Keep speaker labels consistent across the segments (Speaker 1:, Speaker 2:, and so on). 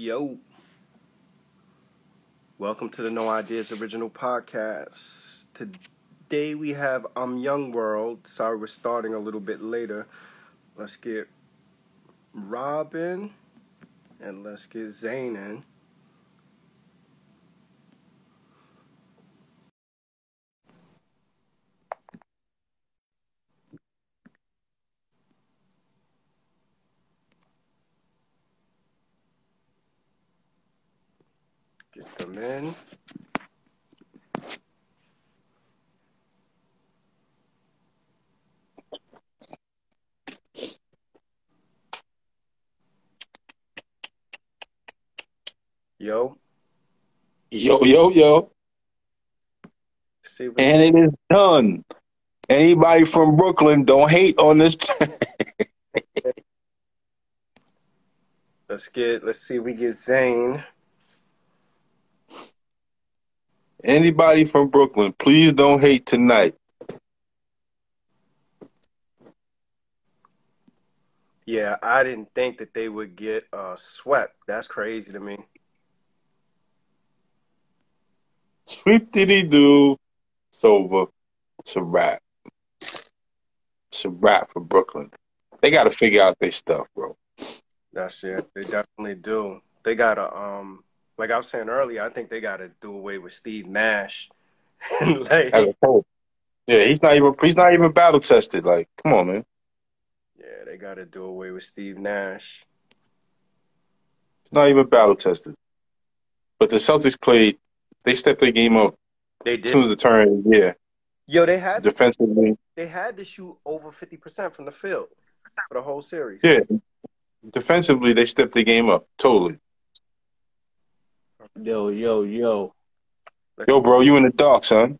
Speaker 1: Yo. Welcome to the No Ideas Original Podcast. Today we have I'm Young World. Sorry we're starting a little bit later. Let's get Robin and let's get Zane in. Get. Yo,
Speaker 2: Yo, yo, yo.
Speaker 1: see what
Speaker 2: And it is done. Anybody from Brooklyn, don't hate on this.
Speaker 1: let's get let's see if we get Zane.
Speaker 2: Anybody from Brooklyn, please don't hate tonight.
Speaker 1: Yeah, I didn't think that they would get uh swept. That's crazy to me.
Speaker 2: Sweep diddy do. It's over. It's a wrap. It's a wrap for Brooklyn. They got to figure out their stuff, bro.
Speaker 1: That's it. They definitely do. They gotta um like I was saying earlier, I think they gotta do away with Steve Nash. like
Speaker 2: As a whole. Yeah, he's not even he's not even battle tested. Like, come on, man.
Speaker 1: Yeah, they gotta do away with Steve Nash.
Speaker 2: He's not even battle tested. But the Celtics played. They stepped their game up
Speaker 1: They
Speaker 2: as soon as the turn. Yeah,
Speaker 1: Yo, they had
Speaker 2: defensively.
Speaker 1: they had to shoot over fifty percent from the field for the whole series.
Speaker 2: Yeah, defensively they stepped the game up totally.
Speaker 3: Yo, yo, yo.
Speaker 2: Yo, bro, you in the dark, son.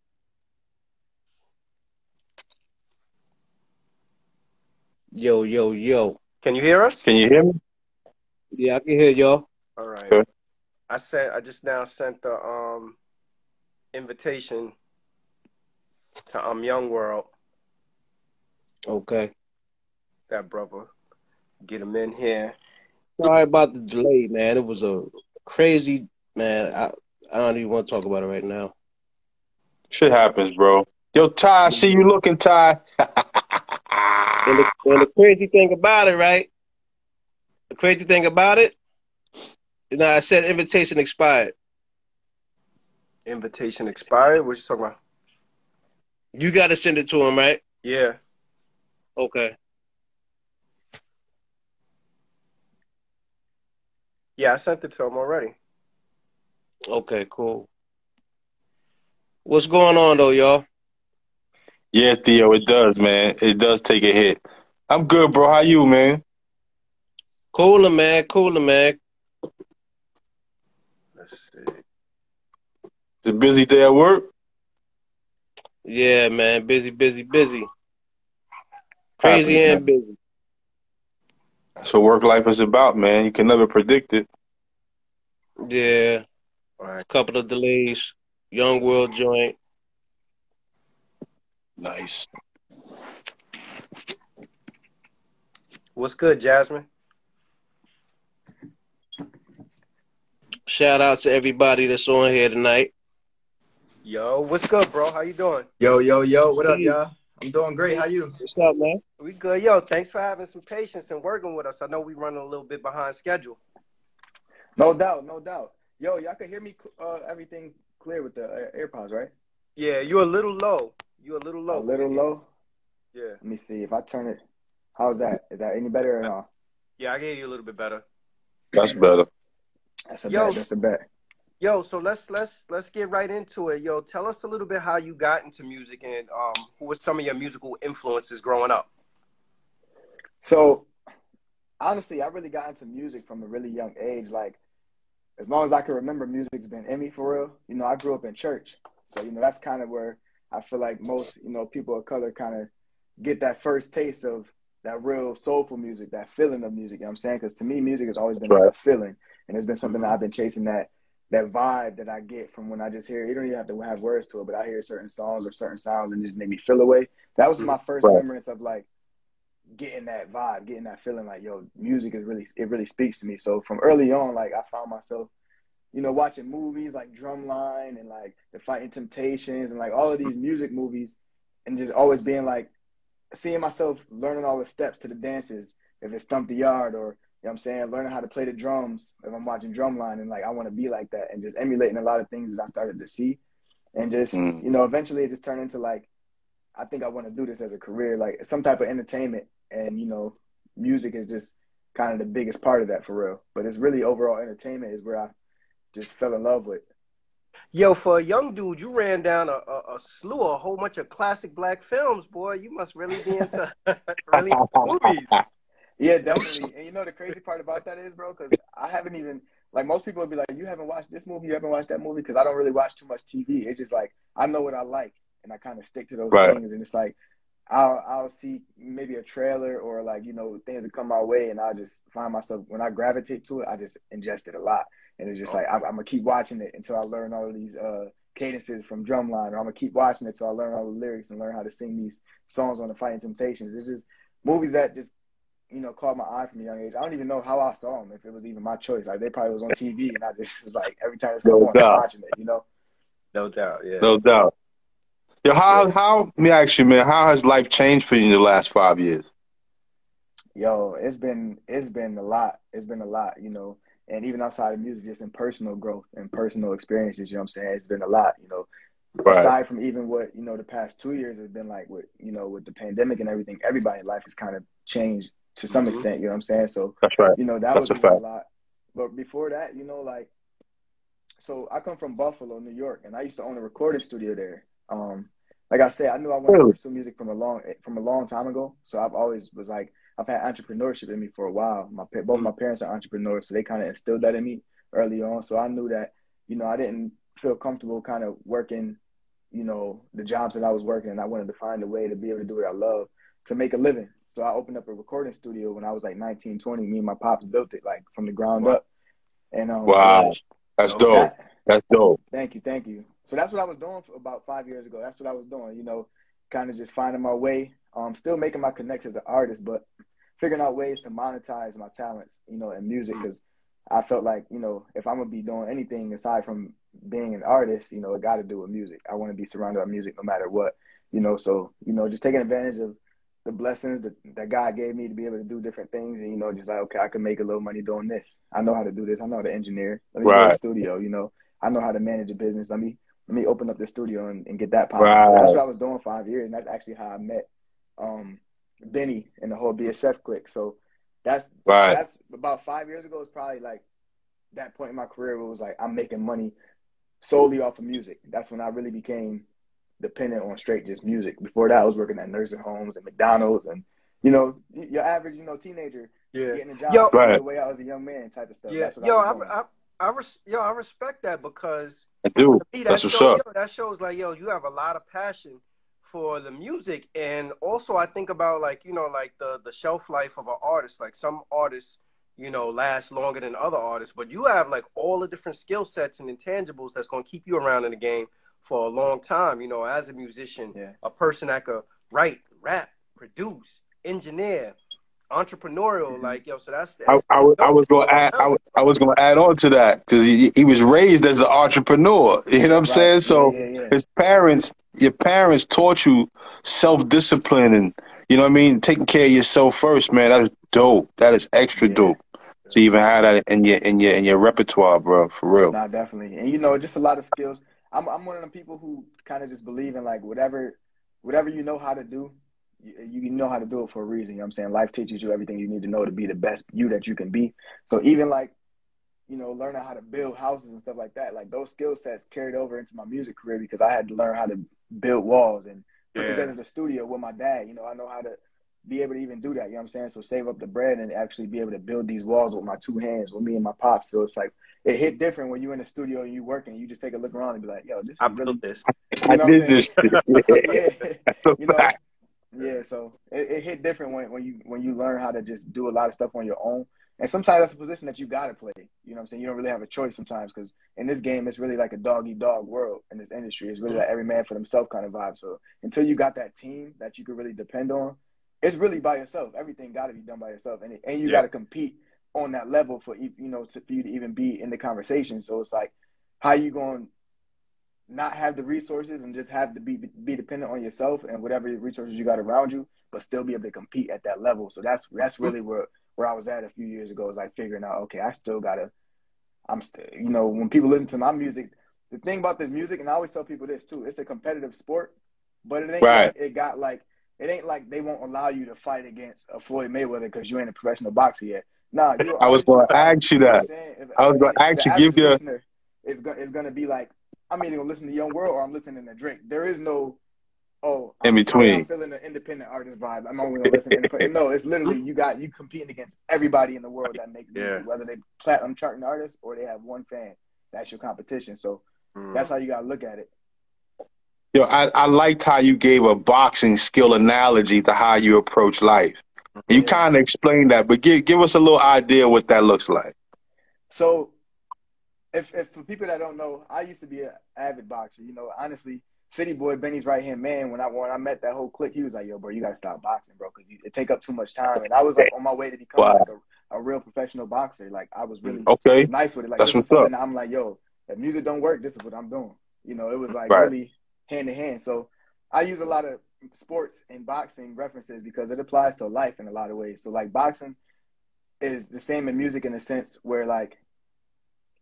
Speaker 3: Yo, yo, yo.
Speaker 1: Can you hear us?
Speaker 2: Can you hear me?
Speaker 3: Yeah, I can hear y'all.
Speaker 1: All right.
Speaker 2: Okay.
Speaker 1: I sent I just now sent the um invitation to um Young World,
Speaker 3: Okay.
Speaker 1: that brother. Get him in here.
Speaker 3: Sorry about the delay, man. It was a crazy man. I I don't even want to talk about it right now.
Speaker 2: Shit happens, bro. Yo, Ty, I see you looking, Ty.
Speaker 3: And the, and the crazy thing about it, right? The crazy thing about it, you know, I said invitation expired.
Speaker 1: Invitation expired. What you talking about?
Speaker 3: You got to send it to him, right?
Speaker 1: Yeah.
Speaker 3: Okay.
Speaker 1: Yeah, I sent it to him already.
Speaker 3: Okay, cool. What's going on though, y'all?
Speaker 2: yeah, Theo, it does, man. It does take a hit. I'm good, bro. How you, man?
Speaker 3: Cooler, man. Cooler, man.
Speaker 1: Let's see.
Speaker 2: It's a busy day at work.
Speaker 3: Yeah, man. Busy, busy, busy. Crazy
Speaker 2: Happens,
Speaker 3: and busy.
Speaker 2: That's what work life is about, man. You can never predict it.
Speaker 3: Yeah.
Speaker 1: All right.
Speaker 3: couple of delays. Young World joint.
Speaker 2: Nice.
Speaker 1: What's good, Jasmine?
Speaker 3: Shout out to everybody that's on here tonight.
Speaker 1: Yo, what's good, bro? How you doing?
Speaker 4: Yo, yo, yo, what up, y'all? I'm doing great. How you?
Speaker 3: What's up, man?
Speaker 1: We good. Yo, thanks for having some patience and working with us. I know we running a little bit behind schedule.
Speaker 4: No doubt, no doubt. Yo, y'all can hear me uh, everything clear with the uh, AirPods, right?
Speaker 1: Yeah, you're a little low. You're a little low.
Speaker 4: A little low.
Speaker 1: Yeah.
Speaker 4: Let me see if I turn it. How's that? Is that any better or no?
Speaker 1: Yeah, I gave you a little bit better.
Speaker 2: That's better.
Speaker 4: That's a
Speaker 1: Yo.
Speaker 4: bet. That's a bet.
Speaker 1: Yo, so let's let's let's get right into it. Yo, tell us a little bit how you got into music and um who were some of your musical influences growing up.
Speaker 4: So, honestly, I really got into music from a really young age. Like, as long as I can remember, music's been in me for real. You know, I grew up in church, so you know that's kind of where I feel like most you know people of color kind of get that first taste of that real soulful music, that feeling of music. You know what I'm saying? Because to me, music has always been
Speaker 2: Right.
Speaker 4: like a feeling, and it's been something that mm-hmm. I've been chasing that that vibe that I get from when I just hear. You don't even have to have words to it, but I hear certain songs or certain sounds and it just make me feel away. That was mm-hmm. my first
Speaker 2: Right.
Speaker 4: remembrance of like getting that vibe, getting that feeling like, yo, music is really it really speaks to me. So from early on, like I found myself, you know, watching movies like Drumline and like The Fighting Temptations and like all of these music movies and just always being like seeing myself learning all the steps to the dances, if it's Stomp the Yard or you know what I'm saying, learning how to play the drums if I'm watching Drumline and like I want to be like that and just emulating a lot of things that I started to see. And just,
Speaker 2: Mm.
Speaker 4: you know, eventually it just turned into like I think I want to do this as a career, like some type of entertainment and you know, music is just kind of the biggest part of that for real. But it's really overall entertainment is where I just fell in love with.
Speaker 1: Yo, for a young dude, you ran down a, a, a slew, a whole bunch of classic black films, boy. You must really be into really into movies.
Speaker 4: Yeah, definitely. And you know the crazy part about that is, bro, because I haven't even like most people would be like, "You haven't watched this movie, you haven't watched that movie," because I don't really watch too much TV. It's just like I know what I like, and I kind of stick to those
Speaker 2: Right.
Speaker 4: things. And it's like I'll I'll see maybe a trailer or like you know things that come my way, and I'll just find myself when I gravitate to it, I just ingest it a lot, and it's just like I'm, I'm gonna keep watching it until I learn all of these uh cadences from Drumline, or I'm gonna keep watching it so I learn all the lyrics and learn how to sing these songs on the Fighting Temptations. It's just movies that just you know, caught my eye from a young age. I don't even know how I saw them, if it was even my choice. Like they probably was on TV, and I just was like, every time it's going
Speaker 2: No
Speaker 4: on, I'm watching it. You know?
Speaker 1: No doubt, yeah.
Speaker 2: No doubt. Yo, how how let me ask you, man, how has life changed for you in the last five years?
Speaker 4: Yo, it's been it's been a lot. It's been a lot, you know. And even outside of music, just in personal growth and personal experiences, you know what I'm saying? It's been a lot, you know.
Speaker 2: Right.
Speaker 4: Aside from even what, you know, the past two years has been like with, you know, with the pandemic and everything, everybody's life has kind of changed to some
Speaker 1: Mhm.
Speaker 4: extent, you know what I'm saying? So
Speaker 2: That's right.
Speaker 4: you know that
Speaker 2: That's
Speaker 4: was
Speaker 2: a
Speaker 4: a lot but before that you know like so i come from buffalo new york and i used to own a recording studio there um like i said i knew i wanted to pursue music from a long from a long time ago so i've always was like i've had entrepreneurship in me for a while my both my parents are entrepreneurs so they kind of instilled that in me early on so i knew that you know i didn't feel comfortable kind of working you know the jobs that i was working and i wanted to find a way to be able to do what i love to make a living. So I opened up a recording studio when I was like 19, 20. Me and my pops built it like from the ground
Speaker 1: Wow.
Speaker 4: up. And um,
Speaker 2: Wow. That's dope.
Speaker 4: that-
Speaker 2: That's dope.
Speaker 4: thank you, thank you. So that's what I was doing for about five years ago. That's what I was doing, you know, kind of just finding my way. Um, still making my connections as an artist, but figuring out ways to monetize my talents, you know, in music. Because I felt like, you know, if I'm gonna be doing anything aside from being an artist, you know, it got to do with music. I want to be surrounded by music no matter what, you know. So you know, just taking advantage of the blessings that, that God gave me to be able to do different things, and you know, just like okay, I can make a little money doing this. I know how to do this. I know how to engineer. Let me
Speaker 2: Right.
Speaker 4: a studio. You know, I know how to manage a business. Let me let me open up the studio and, and get that popping. So that's what I was doing five years, and that's actually how I met um, Benny and the whole BSF clique. So that's
Speaker 2: Right.
Speaker 4: that's about five years ago. It's probably like that point in my career where it was like I'm making money solely off of music. That's when I really became dependent on straight just music. Before that, I was working at nursing homes and McDonald's, and you know, your average, you know, teenager
Speaker 1: Yeah.
Speaker 4: getting a job
Speaker 1: Yo-
Speaker 2: Right.
Speaker 4: the way I was a young man type of stuff.
Speaker 1: Yeah.
Speaker 4: That's what
Speaker 1: Yo,
Speaker 4: I
Speaker 1: I,
Speaker 4: was doing.
Speaker 1: I, I, res- yo, I respect that because
Speaker 2: I do.
Speaker 1: me, that
Speaker 2: That's what's
Speaker 1: shows,
Speaker 2: up.
Speaker 1: yo, that shows like, yo, you have a lot of passion for the music, and also I think about like, you know, like the the shelf life of an artist. Like some artists, you know, last longer than other artists, but you have like all the different skill sets and intangibles that's going to keep you around in the game for a long time. You know, as a musician,
Speaker 4: Yeah.
Speaker 1: a person that could write, rap, produce, engineer, entrepreneurial.
Speaker 4: Mhm.
Speaker 1: Like, yo, so that's,
Speaker 2: I,
Speaker 1: that's
Speaker 2: I, was- I was going to add. I, was- I was going to add on to that because he, he was raised as an entrepreneur. You know what I'm
Speaker 4: Right.
Speaker 2: saying? So
Speaker 4: yeah, yeah,
Speaker 2: his parents, your parents taught you self discipline and you know what I mean, taking care of yourself first, man. That is dope. That is extra dope. To even have that in your in your in your repertoire, bro. For real.
Speaker 4: Nah, definitely. And you know, just a lot of skills. I'm I'm one of the people who kind of just believe in like whatever whatever you know how to do, you, you know how to do it for a reason. You know what I'm saying? Life teaches you everything you need to know to be the best you that you can be. So even like, you know, learning how to build houses and stuff like that, like those skill sets carried over into my music career because I had to learn how to build walls and put
Speaker 1: Yeah.
Speaker 4: together the studio with my dad. You know, I know how to be able to even do that. You know what I'm saying? So save up the bread and actually be able to build these walls with my two hands, with me and my pops. So it's like it hit different when you're in the studio and you working. You just take a look around and be like, "Yo, this is
Speaker 1: I
Speaker 4: really."
Speaker 1: built this.
Speaker 2: I
Speaker 4: You know
Speaker 2: did
Speaker 4: I'm
Speaker 2: this shit.
Speaker 4: yeah,
Speaker 2: That's a
Speaker 4: you know,
Speaker 2: fact.
Speaker 4: Yeah. So it, it hit different when, when you when you learn how to just do a lot of stuff on your own. And sometimes that's a position that you gotta play. You know what I'm saying? You don't really have a choice sometimes because in this game it's really like a dog eat dog world in this industry. It's really like every man for themselves kind of vibe. So until you got that team that you can really depend on, it's really by yourself. Everything got to be done by yourself, and and you
Speaker 2: Yeah.
Speaker 4: got to compete on that level for you know to, for you to even be in the conversation. So it's like, how you going not have the resources and just have to be be dependent on yourself and whatever resources you got around you, but still be able to compete at that level. So that's that's hmm. really where where I was at a few years ago. Is like figuring out, okay, I still gotta. I'm still, you know, when people listen to my music, the thing about this music, and I always tell people this too, it's a competitive sport, but it ain't
Speaker 2: Right.
Speaker 4: like it got like it ain't like they won't allow you to fight against a Floyd Mayweather because you ain't a professional boxer yet. Nah,
Speaker 2: I was going to ask you that.
Speaker 4: If-
Speaker 2: I was gonna
Speaker 4: the
Speaker 2: ask you, give your-
Speaker 4: going is going to be like, I'm either going to listen to Young World or I'm listening to Drake. There is no, oh,
Speaker 2: In
Speaker 4: I'm,
Speaker 2: between.
Speaker 4: I'm feeling the independent artist vibe. I'm only going to listen to independent. No, it's literally you got you competing against everybody in the world that makes music, whether they platinum charting artists or they have one fan. That's your competition. So
Speaker 1: Mm.
Speaker 4: that's how you got to look at it.
Speaker 2: Yo, I, I liked how you gave a boxing skill analogy to how you approach life. You
Speaker 4: Yeah.
Speaker 2: kind of explained that, but give give us a little idea what that looks like.
Speaker 4: So, if, if for people that don't know, I used to be an avid boxer. You know, honestly, City Boy Benny's right hand man. When I when I met that whole clique, he was like, "Yo, bro, you gotta stop boxing, bro, because it take up too much time." And I was like on my way to become
Speaker 2: Wow.
Speaker 4: like a, a real professional boxer. Like I was really
Speaker 2: Okay.
Speaker 4: nice with it. Like
Speaker 2: That's what's up.
Speaker 4: something that I'm like, "Yo, if music don't work, this is what I'm doing." You know, it was like
Speaker 2: Right.
Speaker 4: really hand in hand. So I use a lot of sports and boxing references because it applies to life in a lot of ways. So like boxing is the same in music in a sense where like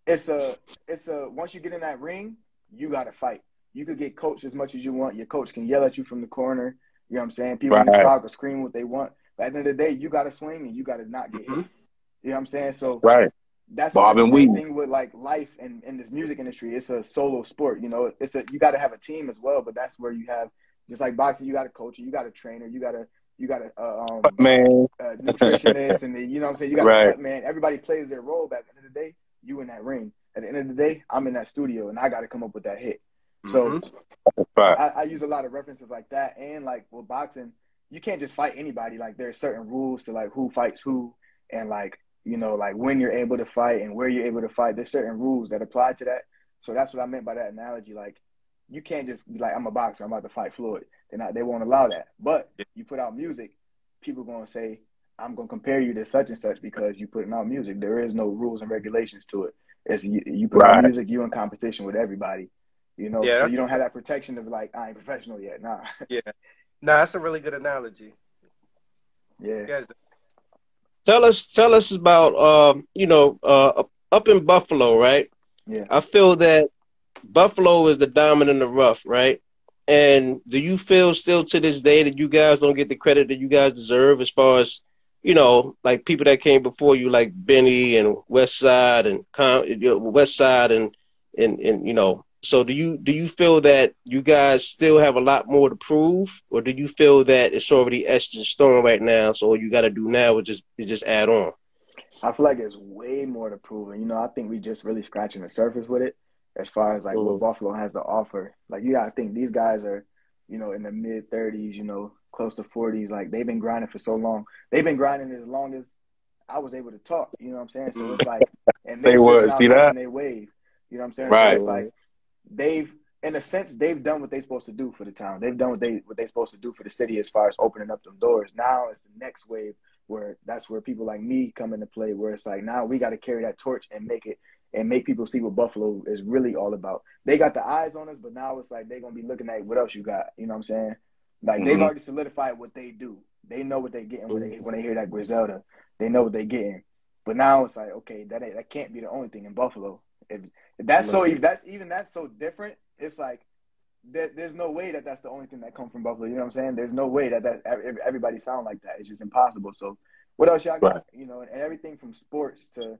Speaker 4: it's a it's a once you get in that ring, you gotta fight. You could get coached as much as you want. Your coach can yell at you from the corner. You know what I'm saying? People in the crowd can scream what they want. But at the end of the day, you gotta swing and you gotta not get hit.
Speaker 1: Mhm.
Speaker 4: You know what I'm saying? So
Speaker 2: Right.
Speaker 4: that's
Speaker 2: Bob
Speaker 4: the
Speaker 2: and
Speaker 4: same
Speaker 2: weave.
Speaker 4: thing with like life and in this music industry. It's a solo sport. You know, it's a you got to have a team as well. But that's where you have just like boxing, you got a coach, you got a trainer, you got a you got a uh, um,
Speaker 2: Man,
Speaker 4: uh, nutritionist, and then, you know what I'm saying. You got
Speaker 2: Right.
Speaker 4: a man. Everybody plays their role. But at the end of the day, you in that ring. At the end of the day, I'm in that studio, and I got to come up with that hit. So
Speaker 1: Mhm.
Speaker 2: right.
Speaker 4: I, I use a lot of references like that, and like with boxing, you can't just fight anybody. Like there's certain rules to like who fights who, and like you know like when you're able to fight and where you're able to fight. There's certain rules that apply to that. So that's what I meant by that analogy. Like you can't just be like I'm a boxer, I'm about to fight Floyd. They're not. They won't allow that. But you put out music, people gonna say I'm gonna compare you to such and such because you putting out music. There is no rules and regulations to it. It's you, you put out
Speaker 2: Right.
Speaker 4: music, you in competition with everybody. You know,
Speaker 1: Yeah.
Speaker 4: so you don't have that protection of like I ain't professional yet. Nah, Yeah.
Speaker 1: Nah, that's a really good analogy.
Speaker 4: yeah.
Speaker 3: Tell us, tell us about, um, you know, uh, up in Buffalo, right?
Speaker 4: Yeah.
Speaker 3: I feel that Buffalo is the diamond in the rough, right? And do you feel still to this day that you guys don't get the credit that you guys deserve as far as, you know, like people that came before you, like Benny and Westside and Westside and, and, and, you know, so do you, do you feel that you guys still have a lot more to prove or do you feel that it's already etched in stone right now? So all you got to do now is just, is just add on.
Speaker 4: I feel like it's way more to prove. And, you know, I think we just really scratching the surface with it as far as like
Speaker 3: Mhm.
Speaker 4: what Buffalo has to offer. Like, you got to think these guys are, you know, in the mid 30s, you know, close to 40s. Like, they've been grinding for so long. They've been grinding as long as I was able to talk. You know what I'm saying? So it's mm. like, and just now
Speaker 2: See that?
Speaker 4: their wave. You know what I'm saying?
Speaker 2: Right.
Speaker 4: So it's like, they've, in a sense, they've done what they're supposed to do for the town. They've done what they what they're supposed to do for the city as far as opening up them doors. Now it's the next wave where that's where people like me come into play. Where it's like now we got to carry that torch and make it and make people see what Buffalo is really all about. They got the eyes on us, but now it's like they're gonna be looking at what else you got. You know what I'm saying? Like they've
Speaker 2: Mhm.
Speaker 4: already solidified what they do. They know what they're getting when they when they hear that Griselda. They know what they're getting. But now it's like, okay, that that can't be the only thing in Buffalo. If, if that's so, if that's even that's so different. It's like there, there's no way that that's the only thing that comes from Buffalo. You know what I'm saying? There's no way that that everybody sound like that. It's just impossible. So what else y'all got?
Speaker 2: Right.
Speaker 4: You know, and everything from sports to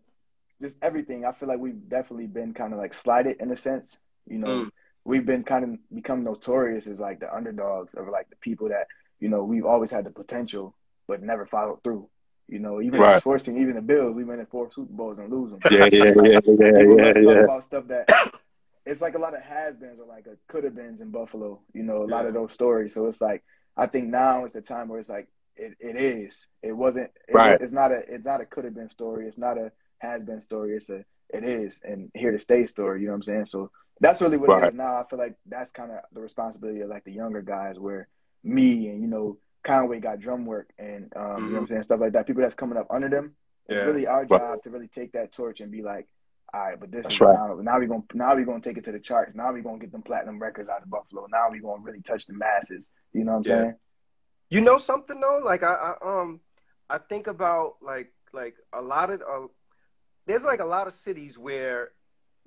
Speaker 4: just everything. I feel like we've definitely been kind of like slighted in a sense. You know,
Speaker 1: Mm.
Speaker 4: We've been kind of become notorious as like the underdogs or like the people that you know we've always had the potential but never followed through. You know, even
Speaker 2: Right.
Speaker 4: sports team, even the Bills, we went in four Super Bowls and lose them.
Speaker 2: Yeah, yeah, yeah, yeah,
Speaker 4: People
Speaker 2: yeah,
Speaker 4: talk
Speaker 2: yeah.
Speaker 4: about stuff that it's like a lot of has-beens or like a could-have-beens in Buffalo. You know, a lot of those stories. So it's like I think now is the time where it's like it, it is. It wasn't. It,
Speaker 2: Right.
Speaker 4: It's not a. It's not a could-have-been story. It's not a has-been story. It's a. It is and here to stay story. You know what I'm saying? So that's really what it
Speaker 2: Right.
Speaker 4: is now. I feel like that's kind of the responsibility of like the younger guys, where me and you know Conway got Drumwork and um,
Speaker 1: Mm-hmm.
Speaker 4: you know what I'm saying stuff like that. People that's coming up under them. It's
Speaker 1: Yeah.
Speaker 4: really our
Speaker 2: Right.
Speaker 4: job to really take that torch and be like, all right, but this
Speaker 2: That's
Speaker 4: is
Speaker 2: right.
Speaker 4: now, now we're gonna now we're gonna take it to the charts. Now we're gonna get them platinum records out of Buffalo. Now we're gonna really touch the masses. You know what I'm
Speaker 1: Yeah.
Speaker 4: saying?
Speaker 1: You know something though? Like I, I um I think about like like a lot of uh, there's like a lot of cities where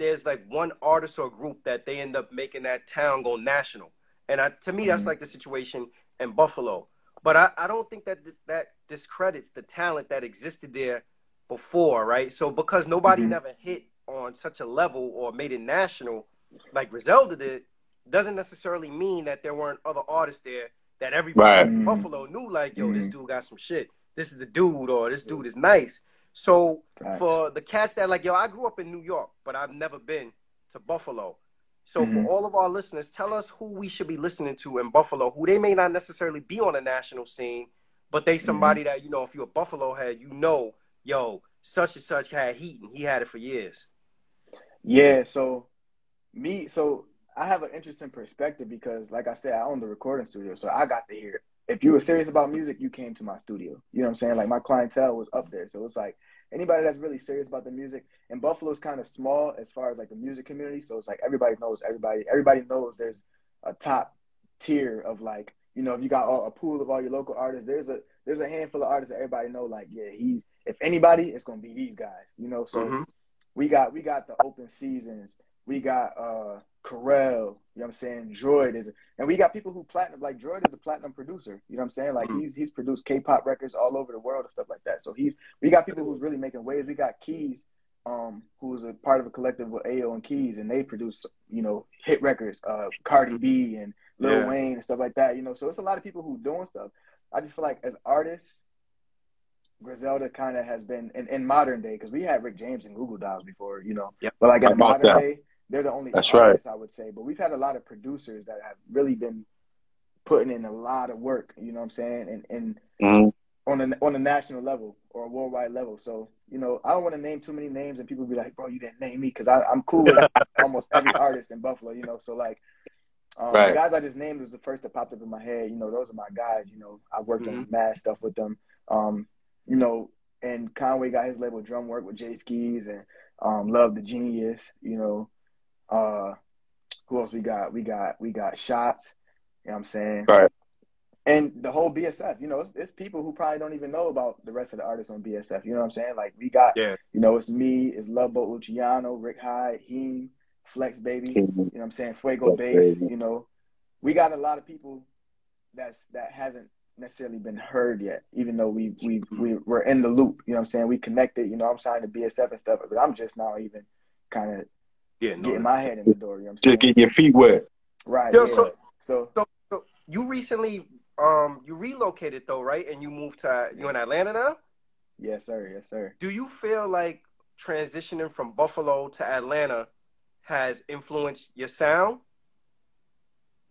Speaker 1: there's like one artist or group that they end up making that town go national. And I, to me that's
Speaker 4: Mhm.
Speaker 1: like the situation in Buffalo. But I, I don't think that that discredits the talent that existed there before, right? So because nobody
Speaker 4: Mhm.
Speaker 1: never hit on such a level or made it national like Griselda did, doesn't necessarily mean that there weren't other artists there that everybody
Speaker 2: Right.
Speaker 1: in
Speaker 4: Mhm.
Speaker 1: Buffalo knew like, yo, this
Speaker 4: Mhm.
Speaker 1: dude got some shit. This is the dude or this dude is nice. So
Speaker 4: Facts.
Speaker 1: for the cats that like, yo, I grew up in New York, but I've never been to Buffalo. So
Speaker 4: Mhm.
Speaker 1: for all of our listeners, tell us who we should be listening to in Buffalo, who they may not necessarily be on the national scene, but they somebody that, you know, if you're a Buffalo head, you know, yo, such and such had heat and he had it for years.
Speaker 4: Yeah, so me, so I have an interesting perspective because, like I said, I own the recording studio, so I got to hear. If you were serious about music, you came to my studio. You know what I'm saying? Like my clientele was up there, so it's like anybody that's really serious about the music. And Buffalo's kind of small as far as like the music community, so it's like everybody knows everybody. Everybody knows there's a top tier of like you know if you got all, a pool of all your local artists, there's a there's a handful of artists that everybody know. Like yeah, he if anybody, it's gonna be these guys. You know, so
Speaker 1: Mhm.
Speaker 4: we got we got the open seasons. We got uh Carell, you know what I'm saying? Droid is and we got people who platinum like Droid is a platinum producer. You know what I'm saying? Like
Speaker 1: Mhm.
Speaker 4: he's he's produced K pop records all over the world and stuff like that. So he's we got people who's really making waves. We got Keyz, um, who's a part of a collective with Ayo and Keyz and they produce, you know, hit records, uh Cardi B and Lil
Speaker 1: Yeah.
Speaker 4: Wayne and stuff like that, you know. So it's a lot of people who doing stuff. I just feel like as artists, Griselda kind of has been in, in modern day because we had Rick James and Goo Goo Dolls before, you know.
Speaker 1: Yep.
Speaker 4: But like in modern
Speaker 2: that?
Speaker 4: day, they're the only
Speaker 2: That's right.
Speaker 4: artists I would say. But we've had a lot of producers that have really been putting in a lot of work. You know what I'm saying? And and
Speaker 2: Mhm.
Speaker 4: on a on a national level or a worldwide level. So you know, I don't want to name too many names, and people be like, "Bro, you didn't name me," because I'm cool with almost every artist in Buffalo. You know, so like. Um,
Speaker 2: Right.
Speaker 4: The guys I just named was the first that popped up in my head. You know, those are my guys. You know, I've worked on mad stuff with them. Um, you know, and Conway got his label Drumwork with Jae Skeese and um, Love the Genius. You know, uh, who else we got? We got we got Shots. You know what I'm saying?
Speaker 2: Right.
Speaker 4: And the whole BSF. You know, it's, it's people who probably don't even know about the rest of the artists on BSF. You know what I'm saying? Like we got,
Speaker 1: Yeah.
Speaker 4: you know, it's me, it's Loveboat Luciano, Rick Hyde, Heem, Flex Baby. You know what I'm saying? Fuego Base.
Speaker 2: Baby.
Speaker 4: You know, we got a lot of people that's that hasn't necessarily been heard yet, even though we we we we're in the loop. You know what I'm saying? We connected. You know, I'm signed to BSF and stuff, but I'm just now even kind of
Speaker 1: Yeah, no,
Speaker 4: getting my head in the door. You know what I'm?
Speaker 2: Just getting your feet wet.
Speaker 4: right.
Speaker 1: Yo,
Speaker 4: yeah.
Speaker 1: so-
Speaker 4: so
Speaker 1: So, so you recently um you relocated though, right? And you moved to you in Atlanta now.
Speaker 4: yes, sir. Yes, sir.
Speaker 1: Do you feel like transitioning from Buffalo to Atlanta has influenced your sound?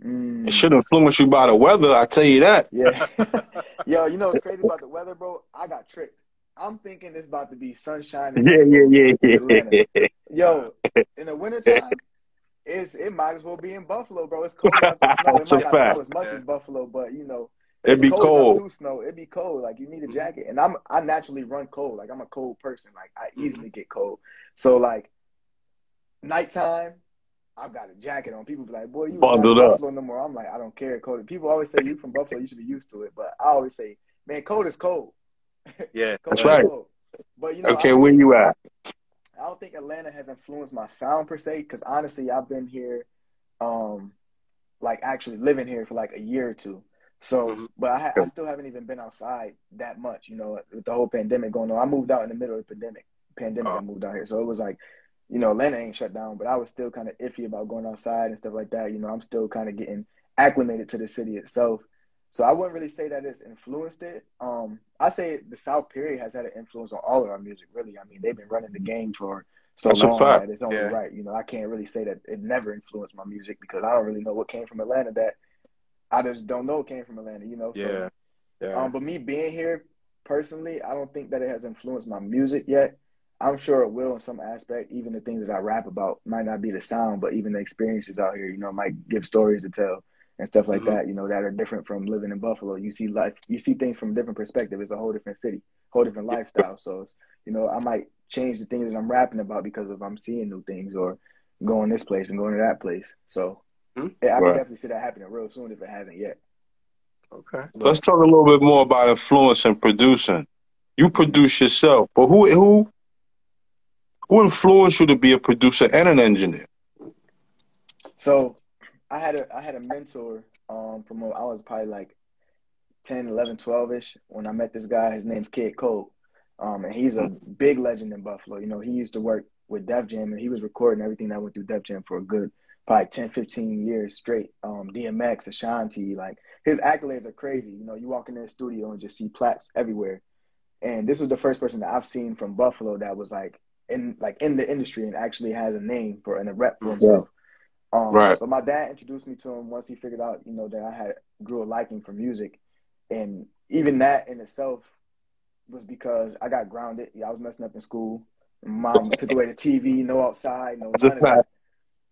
Speaker 4: Mm.
Speaker 2: It should influence you by the weather. I tell you that.
Speaker 4: Yeah. Yo, you know what's crazy about the weather, bro? I got tricked. I'm thinking it's about to be sunshine.
Speaker 2: Yeah, yeah, yeah,
Speaker 4: Atlanta.
Speaker 2: yeah.
Speaker 4: Yo, in the wintertime, it's it might as well be in Buffalo, bro. It's cold enough to snow. It might not
Speaker 2: fact.
Speaker 4: snow as much as Buffalo, but you know,
Speaker 2: It'd
Speaker 4: it's
Speaker 2: be
Speaker 4: cold,
Speaker 2: cold.
Speaker 4: to snow. It'd be cold. Like you need a mm-hmm. jacket, and I'm I naturally run cold. Like I'm a cold person. Like I mm-hmm. easily get cold. So like nighttime, I've got a jacket on. People be like, "Boy, you
Speaker 2: Bundled up.
Speaker 4: Buffalo no more." I'm like, I don't care. Cold. People always say you from Buffalo, you should be used to it. But I always say, man, cold is cold.
Speaker 1: Yeah.
Speaker 4: Cold
Speaker 2: That's right.
Speaker 4: cold. But you know,
Speaker 2: Okay, where
Speaker 4: think-
Speaker 2: you at?
Speaker 4: I don't think Atlanta has influenced my sound per se, because honestly, I've been here, um, like actually living here for like a year or two. So,
Speaker 1: Mhm.
Speaker 4: but I, I still haven't even been outside that much, you know, with the whole pandemic going on. I moved out in the middle of the pandemic. Pandemic, I
Speaker 1: Oh.
Speaker 4: moved out here, so it was like, you know, Atlanta ain't shut down, but I was still kind of iffy about going outside and stuff like that. You know, I'm still kind of getting acclimated to the city itself. So I wouldn't really say that it's influenced it. Um, I say the South period has had an influence on all of our music. Really, I mean, they've been running the game for so
Speaker 2: That's
Speaker 4: long that it's only
Speaker 1: Yeah.
Speaker 4: right. You know, I can't really say that it never influenced my music because I don't really know what came from Atlanta that I just don't know came from Atlanta. You know, so
Speaker 1: Yeah. Yeah.
Speaker 4: um, but me being here personally, I don't think that it has influenced my music yet. I'm sure it will in some aspect. Even the things that I rap about might not be the sound, but even the experiences out here, you know, might give stories to tell and stuff like
Speaker 1: Mhm.
Speaker 4: that. You know, that are different from living in Buffalo. You see life, you see things from a different perspective. It's a whole different city, whole different lifestyle. So, it's, you know, I might change the things that I'm rapping about because of I'm seeing new things or going this place and going to that place. So,
Speaker 1: Mhm.
Speaker 4: yeah, I can definitely see that happening real soon if it hasn't yet.
Speaker 1: Okay.
Speaker 2: Let's talk a little bit more about influence and producing. You produce yourself, but who who who influenced you to be a producer and an engineer?
Speaker 4: So I had a I had a mentor um from when I was probably like 10, 11, 12 ish when I met this guy. His name's Kid Cole. Um and he's a big legend in Buffalo. You know, he used to work with Def Jam and he was recording everything that went through Def Jam for a good probably 10, 15 years straight. Um DMX, Ashanti, like his accolades are crazy. You know, you walk in their studio and just see plaques everywhere. And this was the first person that I've seen from Buffalo that was like in like in the industry and actually has a name for and a rep for himself. Um,
Speaker 2: Right.
Speaker 4: So my dad introduced me to him once he figured out, you know, that I had grew a liking for music, and even that in itself was because I got grounded. Yeah, I was messing up in school. Mom took away the TV, no outside, no none of that.
Speaker 2: fact.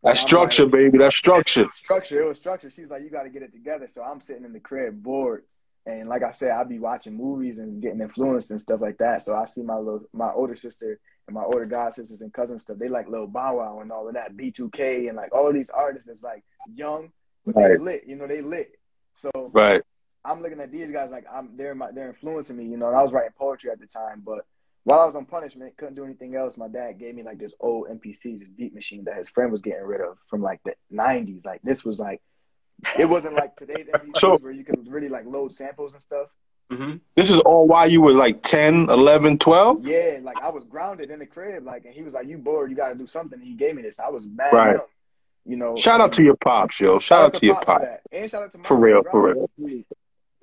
Speaker 4: And
Speaker 2: That's
Speaker 4: I'm
Speaker 2: structure,
Speaker 4: like,
Speaker 2: baby. That's structure.
Speaker 4: structure. It was structure. She's like, you got to get it together. So I'm sitting in the crib bored, and like I said, I'd be watching movies and getting influenced and stuff like that. So I see my little, my older sister and my older god sisters and cousins stuff. They like Lil Bow Wow and all of that, B2K and like all of these artists is like young, but they
Speaker 2: Right.
Speaker 4: lit. You know, they lit. So
Speaker 2: Right.
Speaker 4: I'm looking at these guys like I'm they're my, they're influencing me. You know, and I was writing poetry at the time, but while I was on punishment, couldn't do anything else. My dad gave me like this old MPC, this beat machine that his friend was getting rid of from like the '90s. Like this was like, it wasn't like today's MPCs
Speaker 2: So-
Speaker 4: where you can really like load samples and stuff.
Speaker 1: Mm-hmm.
Speaker 2: This is all why you were like 10, 11, 12?
Speaker 4: Yeah, like I was grounded in the crib, like, and he was like, "You bored? You got to do something." And he gave me this. I was mad.
Speaker 2: Right.
Speaker 4: young, you know.
Speaker 2: Shout out to your pops, yo. Shout out to your
Speaker 4: Pops
Speaker 2: pops.
Speaker 4: for and shout out to
Speaker 2: For real,
Speaker 4: for
Speaker 2: for
Speaker 4: grounding.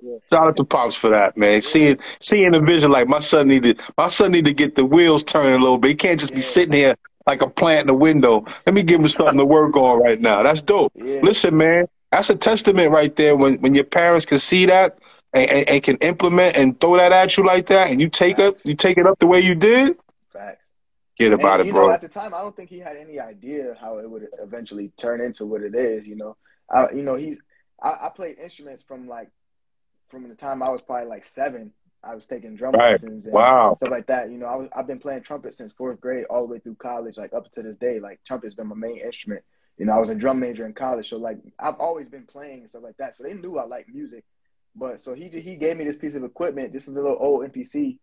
Speaker 2: real. Shout out to pops for that, man. Seeing seeing the vision like my son needed my son need to get the wheels turning a little bit. He can't just be sitting here like a plant in the window. Let me give him something to work on right now. That's dope.
Speaker 4: Yeah.
Speaker 2: Listen, man, that's a testament right there when when your parents can see that and, and, and can implement and throw that at you like that and you take it you take it up the way you did,
Speaker 4: Facts.
Speaker 2: get about
Speaker 4: and,
Speaker 2: it,
Speaker 4: you know,
Speaker 2: bro.
Speaker 4: at the time, I don't think he had any idea how it would eventually turn into what it is. You know, I, you know, he's I, I played instruments from like from the time I was probably like seven. I was taking drum
Speaker 2: Right.
Speaker 4: lessons and
Speaker 2: Wow.
Speaker 4: stuff like that. You know, I was I've been playing trumpet since fourth grade all the way through college, like up to this day. Like trumpet's been my main instrument. You know, I was a drum major in college, so like I've always been playing and stuff like that. So they knew I liked music. But so he he gave me this piece of equipment. This is a little old MPC,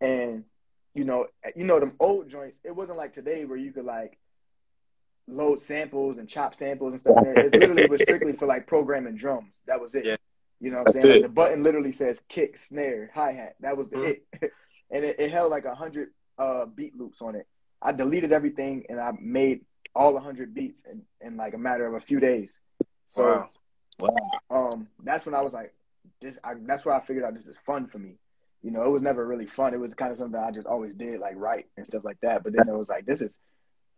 Speaker 4: and you know, you know them old joints. It wasn't like today where you could like load samples and chop samples and stuff. in there. It literally was strictly for like programming drums. That was it.
Speaker 1: Yeah.
Speaker 4: You know what I'm saying? Like, the button literally says kick, snare, hi hat. That was the
Speaker 1: Mhm.
Speaker 4: it. and it, it held like a hundred uh beat loops on it. I deleted everything and I made all a hundred beats in, in like a matter of a few days. So
Speaker 1: Wow.
Speaker 4: um that's when I was like, this I, that's where I figured out this is fun for me. You know, it was never really fun. It was kind of something I just always did, like write and stuff like that. But then it was like, this is,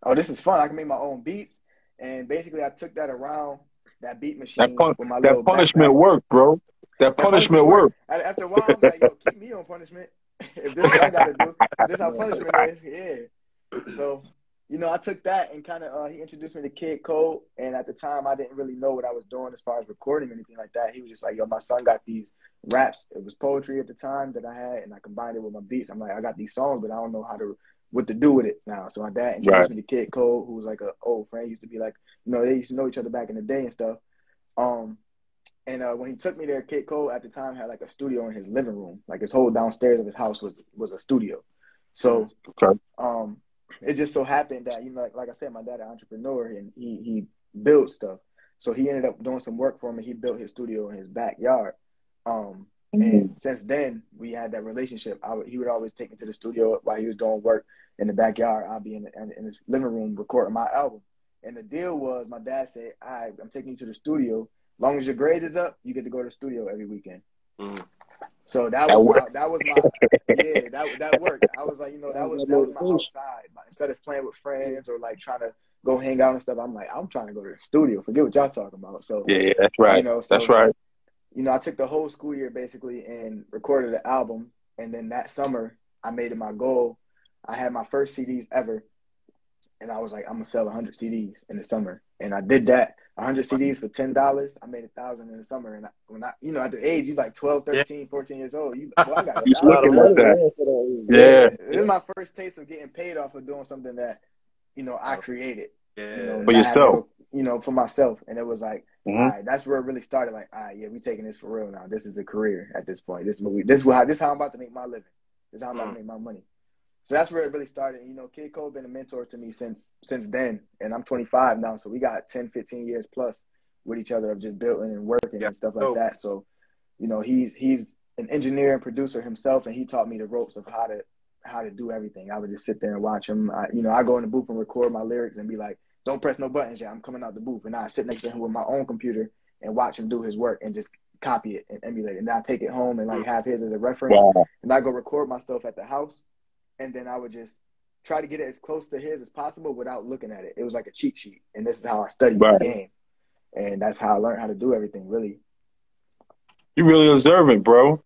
Speaker 4: oh, this is fun. I can make my own beats. And basically, I took that around that beat machine
Speaker 2: That, pun-
Speaker 4: with my little
Speaker 2: that punishment
Speaker 4: backpack.
Speaker 2: worked, bro. That
Speaker 4: That
Speaker 2: punishment worked.
Speaker 4: After a while, I'm like, yo, keep me on punishment. if this is what I gotta do, if this how punishment is, yeah. So, you know, I took that and kind of uh, he introduced me to Kid Code, and at the time I didn't really know what I was doing as far as recording or anything like that. He was just like, "Yo, my son got these raps. It was poetry at the time that I had, and I combined it with my beats. I'm like, I got these songs, but I don't know how to what to do with it now. So my dad introduced
Speaker 2: Right.
Speaker 4: me to Kid Code, who was like an old friend. He used to be like, you know, they used to know each other back in the day and stuff. Um, and uh, when he took me there, Kid Cole at the time had like a studio in his living room. Like his whole downstairs of his house was was a studio. So
Speaker 2: Okay.
Speaker 4: um, it just so happened that you know, like, like I said, my dad an entrepreneur and he he built stuff. So he ended up doing some work for me. He built his studio in his backyard. Um, and since then, we had that relationship. I would, he would always take me to the studio while he was doing work in the backyard. I'd be in, the, in, in his living room recording my album. And the deal was, my dad said, "All right, I'm taking you to the studio. As long as your grades is up, you get to go to the studio every weekend."
Speaker 1: Mhm.
Speaker 4: So that
Speaker 2: That
Speaker 4: was my,
Speaker 2: worked.
Speaker 4: that was my yeah that that worked. I was like, you know, that was that was my outside. Like, Instead of playing with friends or like trying to go hang out and stuff, I'm like, I'm trying to go to the studio. Forget what y'all talking about. So
Speaker 2: Yeah, yeah, that's right.
Speaker 4: You know, so-
Speaker 2: that's right.
Speaker 4: you know, I took the whole school year basically and recorded the album. And then that summer, I made it my goal. I had my first CDs ever. And I was like, I'm going to sell 100 CDs in the summer. And I did that. 100 CDs for ten dollars. I made a thousand in the summer, and I, when I, you know, at the age you like 12, 13, 14 years old, you, well, I got a
Speaker 2: You looking at that. Yeah.
Speaker 4: This is my first taste of getting paid off of doing something that, you know, I created.
Speaker 1: Yeah.
Speaker 4: You know,
Speaker 2: For yourself.
Speaker 4: you know, for myself, and it was like,
Speaker 2: Mhm.
Speaker 4: all right, that's where it really started. Like, all right, yeah, we taking this for real now. This is a career at this point. This is what we. This is how. This is how I'm about to make my living. This is how I'm about
Speaker 1: Mm.
Speaker 4: to make my money. So that's where it really started. You know, Kid Cole been a mentor to me since since then, and I'm 25 now, so we got 10, 15 years plus with each other of just building and working
Speaker 1: Yeah.
Speaker 4: and stuff like
Speaker 1: Dope.
Speaker 4: that. So, you know, he's he's an engineer and producer himself, and he taught me the ropes of how to how to do everything. I would just sit there and watch him. I, you know, I go in the booth and record my lyrics and be like, "Don't press no buttons yet. I'm coming out the booth." And I sit next to him with my own computer and watch him do his work and just copy it and emulate it. And then I take it home and like have his as a reference.
Speaker 2: Wow.
Speaker 4: And I go record myself at the house, and then I would just try to get it as close to his as possible without looking at it. It was like a cheat sheet, and this is how I studied
Speaker 2: Right.
Speaker 4: the game, and that's how I learned how to do everything. Really,
Speaker 2: You really observant, bro.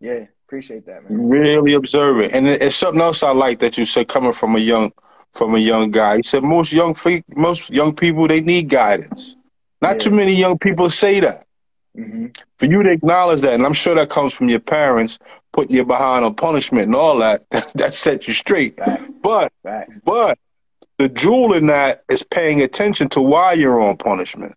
Speaker 4: yeah, appreciate that, man.
Speaker 2: Really observant. And it's something else I like that you said coming from a young from a young guy. You said most young most young people they need guidance. Not
Speaker 4: Yeah.
Speaker 2: too many young people say that.
Speaker 4: Hmm
Speaker 2: For you to acknowledge that, and I'm sure that comes from your parents putting you behind on punishment and all that, that set you straight.
Speaker 4: Facts,
Speaker 2: But
Speaker 4: facts.
Speaker 2: But the jewel in that is paying attention to why you're on punishment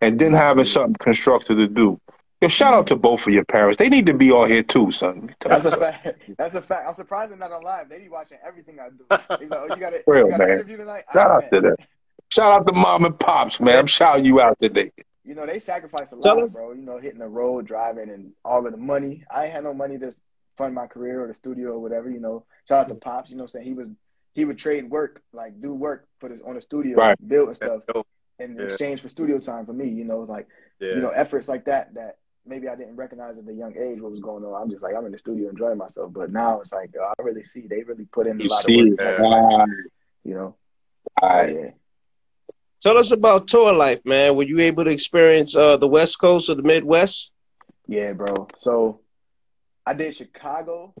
Speaker 2: and then having something constructive to do. Yo, shout out to both of your parents. They need to be on here too, son.
Speaker 4: That's a fact. That's a fact. I'm surprised they're not on live. They be watching everything I do. They like, oh, you got, a,
Speaker 2: Real,
Speaker 4: you got an
Speaker 2: man. Shout out to
Speaker 4: man.
Speaker 2: them. Shout out to mom and pops, man. I'm shouting you out today.
Speaker 4: You know, they sacrifice a
Speaker 3: Tell
Speaker 4: lot,
Speaker 3: us-
Speaker 4: bro. You know, hitting the road, driving, and all of the money. I ain't had no money to fund my career or the studio or whatever. You know, shout out to mm-hmm. Pops. You know, what I'm saying he was he would trade work, like do work for this on the studio,
Speaker 2: Right.
Speaker 4: build and stuff in
Speaker 1: Yeah.
Speaker 4: exchange for studio time for me. You know, like
Speaker 1: Yeah.
Speaker 4: you know efforts like that that maybe I didn't recognize at a young age what was going on. I'm just like I'm in the studio enjoying myself, but now it's like I really see they really put in a
Speaker 2: You
Speaker 4: lot
Speaker 2: see,
Speaker 4: of work.
Speaker 1: Yeah.
Speaker 4: sacrifice, You know, So, yeah.
Speaker 3: Tell us about tour life, man. Were you able to experience uh, the West Coast or the Midwest?
Speaker 4: Yeah, bro. So I did Chicago.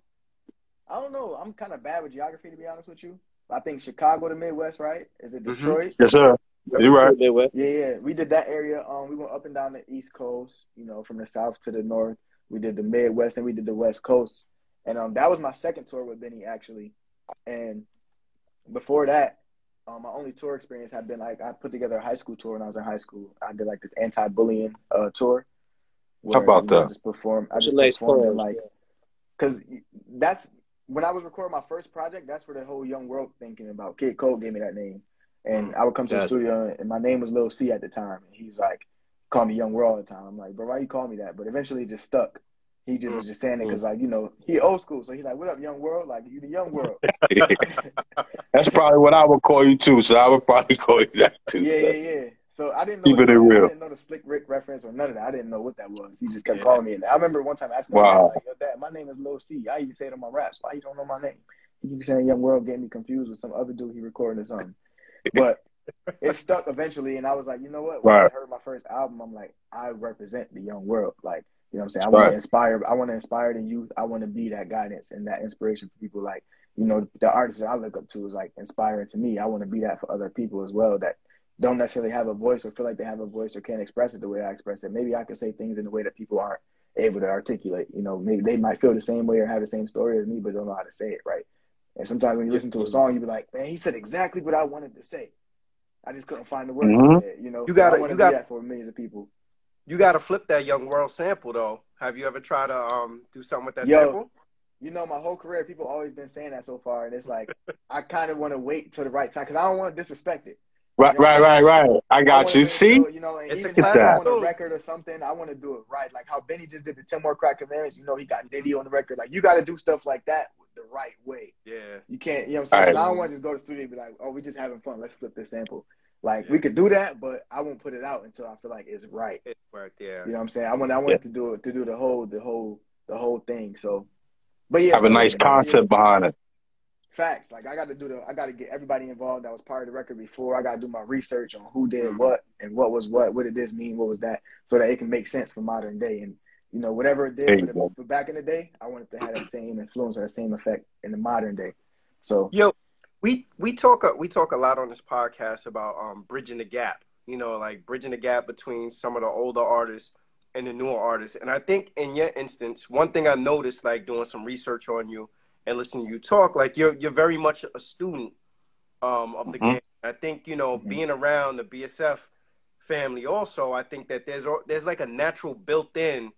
Speaker 4: I don't know. I'm kind of bad with geography, to be honest with you. I think Chicago to Midwest, right? Is it
Speaker 1: Mhm.
Speaker 4: Detroit?
Speaker 2: Yes, sir. You're right.
Speaker 3: Midwest.
Speaker 4: Yeah, yeah. We did that area. Um, we went up and down the East Coast. You know, from the south to the north. We did the Midwest and we did the West Coast. And um, that was my second tour with Benny actually. And before that, um, my only tour experience had been like I put together a high school tour when I was in high school. I did like this anti-bullying uh, tour.
Speaker 2: How about
Speaker 4: you know, I
Speaker 2: that?
Speaker 4: just performed. I just
Speaker 3: nice
Speaker 4: performed
Speaker 3: tour.
Speaker 4: like because that's when I was recording my first project. That's where the whole Young World thinking about. Kid Cole gave me that name, and I would come to the studio, and my name was Lil C at the time, and he's like, call me Young World all the time. I'm like, bro, why you call me that? But eventually, it just stuck. He just was just saying it mm-hmm. because, like, you know, he old school, so he's like, "What up, Young World? Like, you the Young World."
Speaker 2: That's probably what I would call you too. So I would probably call you that too.
Speaker 4: yeah, yeah, yeah. So I didn't know.
Speaker 2: Keep it
Speaker 4: I
Speaker 2: real.
Speaker 4: didn't know the Slick Rick reference or none of that. I didn't know what that was. He just kept
Speaker 1: Yeah.
Speaker 4: calling me. And I remember one time asking my
Speaker 2: Wow.
Speaker 4: dad, like, "Yo, Dad, my name is Lil C. I even say it on my raps. Why you don't know my name?" He keep saying Young World, getting me confused with some other dude he recorded or something. But it stuck eventually, and I was like, you know what? When
Speaker 2: Right.
Speaker 4: I heard my first album, I'm like, I represent the young world. Like, you know what I'm saying? I want
Speaker 2: right.
Speaker 4: to inspire. I want to inspire the youth. I want to be that guidance and that inspiration for people. Like, you know, the artists that I look up to is like inspiring to me. I want to be that for other people as well that don't necessarily have a voice or feel like they have a voice or can't express it the way I express it. Maybe I can say things in a way that people aren't able to articulate. You know, maybe they might feel the same way or have the same story as me, but don't know how to say it right. And sometimes when you listen to a song, you be like, man, he said exactly what I wanted to say. I just couldn't find the words
Speaker 2: Mhm.
Speaker 4: it. You know,
Speaker 1: You gotta- you gotta-
Speaker 4: that for millions of people.
Speaker 1: You got to flip that Young World sample though. Have you ever tried to um do something with that
Speaker 4: Yo.
Speaker 1: sample?
Speaker 4: You know, my whole career, people always been saying that so far, and it's like I kind of want to wait till the right time because I don't want to disrespect it.
Speaker 2: Right, right, right, right. I
Speaker 4: I
Speaker 2: got
Speaker 4: wanna
Speaker 2: you. See?
Speaker 4: sure, you know, and
Speaker 1: It's
Speaker 4: even
Speaker 1: a
Speaker 4: if it's
Speaker 2: classic.
Speaker 4: on a record or something, I want to do it right. Like how Benny just did the Ten More Crack Commandments. You know, he got Diddy on the record. Like you got to do stuff like that the right way.
Speaker 1: Yeah.
Speaker 4: You can't, you know what I'm saying?
Speaker 2: Right.
Speaker 4: I don't want to just go to the studio and be like, oh, we just having fun. Let's flip this sample. Like we could do that, but I won't put it out until I feel like it's right.
Speaker 1: It worked. Yeah.
Speaker 4: You know what I'm saying? I want I want
Speaker 2: Yeah.
Speaker 4: to do it to do the whole the whole the whole thing. So, but yeah,
Speaker 2: Have a nice
Speaker 4: yeah,
Speaker 2: concept behind it.
Speaker 4: Facts. Like I got to do the I got to get everybody involved that was part of the record before. I got to do my research on who did
Speaker 1: Mhm.
Speaker 4: what and what was what. What did this mean? What was that? So that it can make sense for modern day. And you know whatever it
Speaker 2: There
Speaker 4: did for, the, for back in the day, I wanted to have that same influence or that same effect in the modern day. So
Speaker 1: Yo, we we talk a, we talk a lot on this podcast about um bridging the gap. you know, like bridging the gap between some of the older artists and the newer artists. And I think in your instance, one thing I noticed, like doing some research on you and listening to you talk, like you're you're very much a student um, of the mm-hmm. game. I think you know mm-hmm. being around the BSF family. Also, I think that there's there's like a natural built-in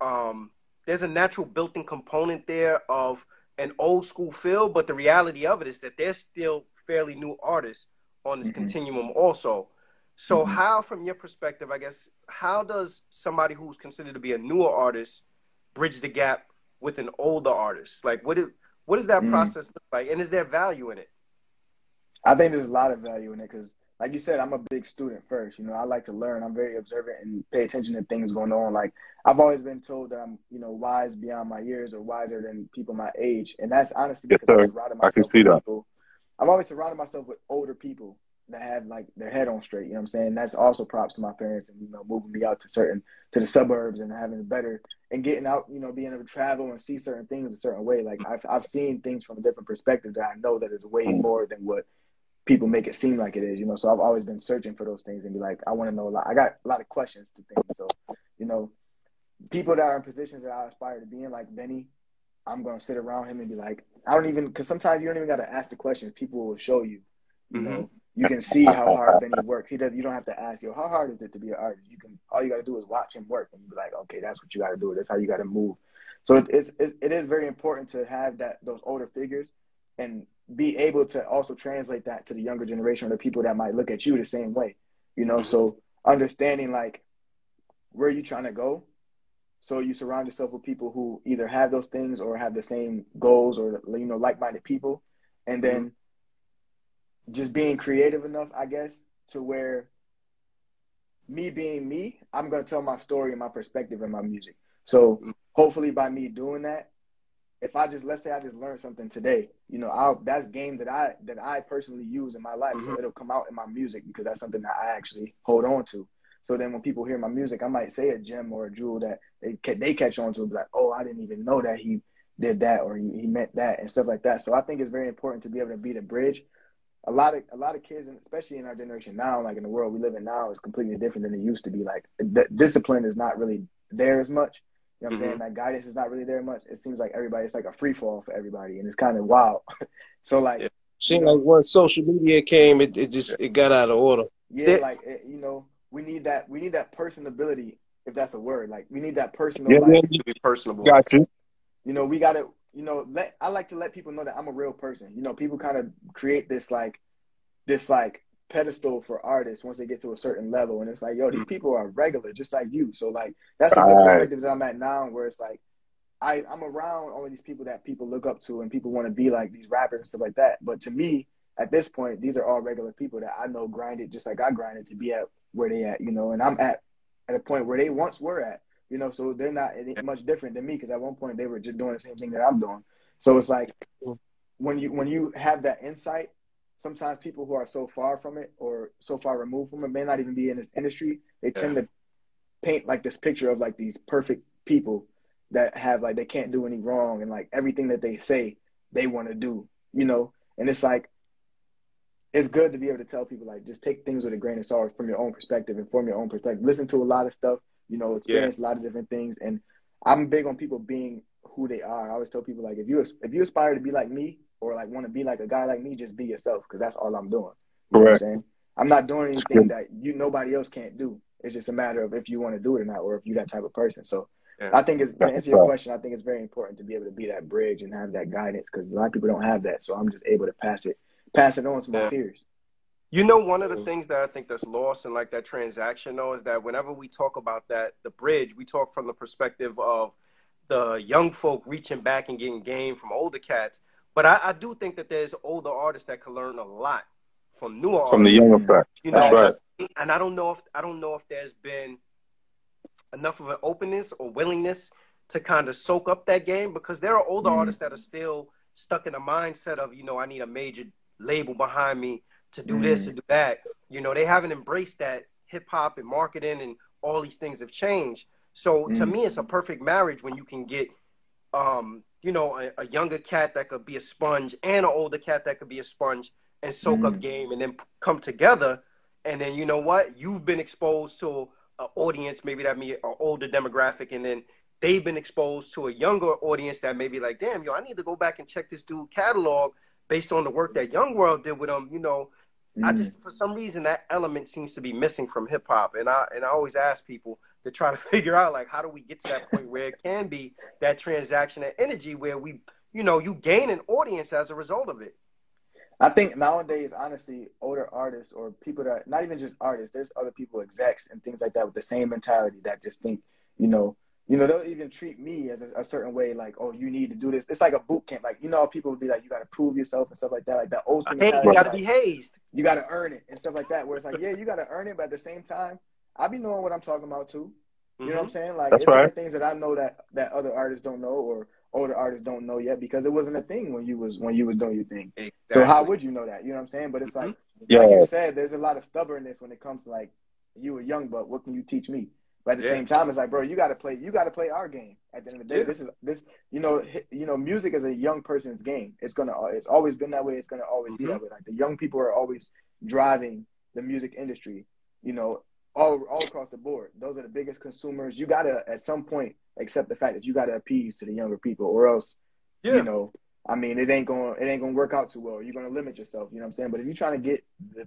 Speaker 1: um, there's a natural built-in component there of an old school feel, but the reality of it is that there's still fairly new artists on this mm-hmm. continuum also. So mm-hmm. how from your perspective, I guess, how does somebody who's considered to be a newer artist bridge the gap with an older artist? Like what is what does that mm-hmm. process look like and is there value in it?
Speaker 4: I think there's a lot of value in it because like you said, I'm a big student first. You know, I like to learn. I'm very observant and pay attention to things going on. Like I've always been told that I'm, you know, wise beyond my years or wiser than people my age, and that's honestly because
Speaker 2: yes,
Speaker 4: I've
Speaker 2: I can see that.
Speaker 4: People. I've always surrounded myself with older people that have like their head on straight. You know what I'm saying? That's also props to my parents and you know moving me out to certain to the suburbs and having better and getting out. You know, being able to travel and see certain things a certain way. Like I've I've seen things from a different perspective that I know that is way mm. more than what people make it seem like it is, you know. So I've always been searching for those things and be like, I want to know a lot. I got a lot of questions to think. So, you know, people that are in positions that I aspire to be in, like Benny, I'm gonna sit around him and be like, I don't even because sometimes you don't even got to ask the questions. People will show you. You mm-hmm. know, you can see how hard Benny works. He does. You don't have to ask, yo, how hard is it to be an artist? You can. All you got to do is watch him work, and be like, okay, that's what you got to do. That's how you got to move. So it's, it's it is very important to have that those older figures and be able to also translate that to the younger generation or the people that might look at you the same way. You know, mm-hmm. so understanding like where you trying to go. So you surround yourself with people who either have those things or have the same goals or you know like-minded people, and then mm-hmm. just being creative enough, I guess, to where me being me, I'm gonna tell my story and my perspective in my music. So mm-hmm. hopefully by me doing that, if I just let's say I just learned something today, you know, I'll that's game that I that I personally use in my life, mm-hmm. so it'll come out in my music because that's something that I actually hold on to. So then when people hear my music, I might say a gem or a jewel that they they catch on to, be like, oh, I didn't even know that he did that or he, he meant that and stuff like that. So I think it's very important to be able to be the bridge. A lot of a lot of kids, and especially in our generation now, like in the world we live in now, is completely different than it used to be. Like the discipline is not really there as much. You know what I'm mm-hmm. saying? That guidance is not really there much. It seems like everybody, it's like a free fall for everybody, and it's kind of wild. so like, yeah.
Speaker 3: seemed like once social media came, it, it just it got out of order.
Speaker 4: Yeah, like it, you know, we need that. We need that personability, if that's a word. Like we need that personal.
Speaker 2: Yeah,
Speaker 1: like, yeah. be personable.
Speaker 2: Got you.
Speaker 4: You know, we gotta. You know, let I like to let people know that I'm a real person. You know, people kind of create this like, this like pedestal for artists once they get to a certain level. And it's like, yo, these mm. people are regular, just like you. So like that's the good perspective that I'm at now where it's like I, I'm around all of these people that people look up to and people want to be like these rappers and stuff like that. But to me, at this point, these are all regular people that I know grinded just like I grinded to be at where they at, you know, and I'm at at a point where they once were at, you know, so they're not much different than me because at one point they were just doing the same thing that I'm doing. So it's like when you when you have that insight sometimes people who are so far from it or so far removed from it may not even be in this industry. They tend yeah. to paint like this picture of like these perfect people that have like they can't do any wrong and like everything that they say they want to do, you know. And it's like it's good to be able to tell people like just take things with a grain of salt from your own perspective and from your own perspective. Listen to a lot of stuff, you know, experience yeah. a lot of different things. And I'm big on people being who they are. I always tell people like if you if you aspire to be like me, or like want to be like a guy like me, just be yourself because that's all I'm doing. You Correct. I'm saying? I'm not doing anything that you nobody else can't do. It's just a matter of if you want to do it or not, or if you're that type of person. So yeah. I think it's to answer your question. I think it's very important to be able to be that bridge and have that guidance because a lot of people don't have that. So I'm just able to pass it, pass it on to my yeah. peers.
Speaker 1: You know, one of the things that I think that's lost in like that transaction though is that whenever we talk about that, the bridge, we talk from the perspective of the young folk reaching back and getting game from older cats. But I, I, do think that there's older artists that can learn a lot from newer
Speaker 2: from
Speaker 1: artists.
Speaker 2: the younger fact. You know, That's right.
Speaker 1: And I don't know if I don't know if there's been enough of an openness or willingness to kind of soak up that game because there are older mm artists that are still stuck in a mindset of you know I need a major label behind me to do mm this to do that. You know they haven't embraced that hip hop and marketing and all these things have changed. So mm to me, it's a perfect marriage when you can get um, you know, a, a, younger cat that could be a sponge and an older cat that could be a sponge and soak mm. up game and then come together and then you know what? You've been exposed to an audience, maybe that me an older demographic, and then they've been exposed to a younger audience that may be like, damn, yo, I need to go back and check this dude catalog based on the work that Young World did with him. You know, mm. I just for some reason that element seems to be missing from hip hop, and I and I always ask people to try to figure out like how do we get to that point where it can be that transaction and energy where we, you know, you gain an audience as a result of it.
Speaker 4: I think nowadays, honestly, older artists or people that not even just artists, there's other people, execs and things like that, with the same mentality that just think, you know, you know, they'll even treat me as a, a, certain way, like, oh, you need to do this. It's like a boot camp. Like, you know, people would be like, you got to prove yourself and stuff like that. Like that old school.
Speaker 1: You got to be hazed.
Speaker 4: You got to earn it and stuff like that. Where it's like, yeah, you got to earn it, but at the same time, I be knowing what I'm talking about too. You mm-hmm. know what I'm mm-hmm. saying? Like,
Speaker 2: That's
Speaker 4: it's
Speaker 2: right.
Speaker 4: things that I know that that other artists don't know or older artists don't know yet because it wasn't a thing when you was when you was doing your thing. Exactly. So how would you know that? You know what I'm saying? But it's mm-hmm. like, yeah. like you said, there's a lot of stubbornness when it comes to like you were young but what can you teach me? But at the yeah. same time, it's like, bro, you got to play. You got to play our game. At the end of the day, yeah. this is this. You know, you know, music is a young person's game. It's gonna. It's always been that way. It's gonna always mm-hmm. be that way. Like the young people are always driving the music industry. You know, all all across the board. Those are the biggest consumers. You gotta at some point accept the fact that you gotta appease to the younger people, or else, yeah. you know, I mean, it ain't gonna it ain't gonna work out too well. You're gonna limit yourself. You know what I'm saying? But if you're trying to get the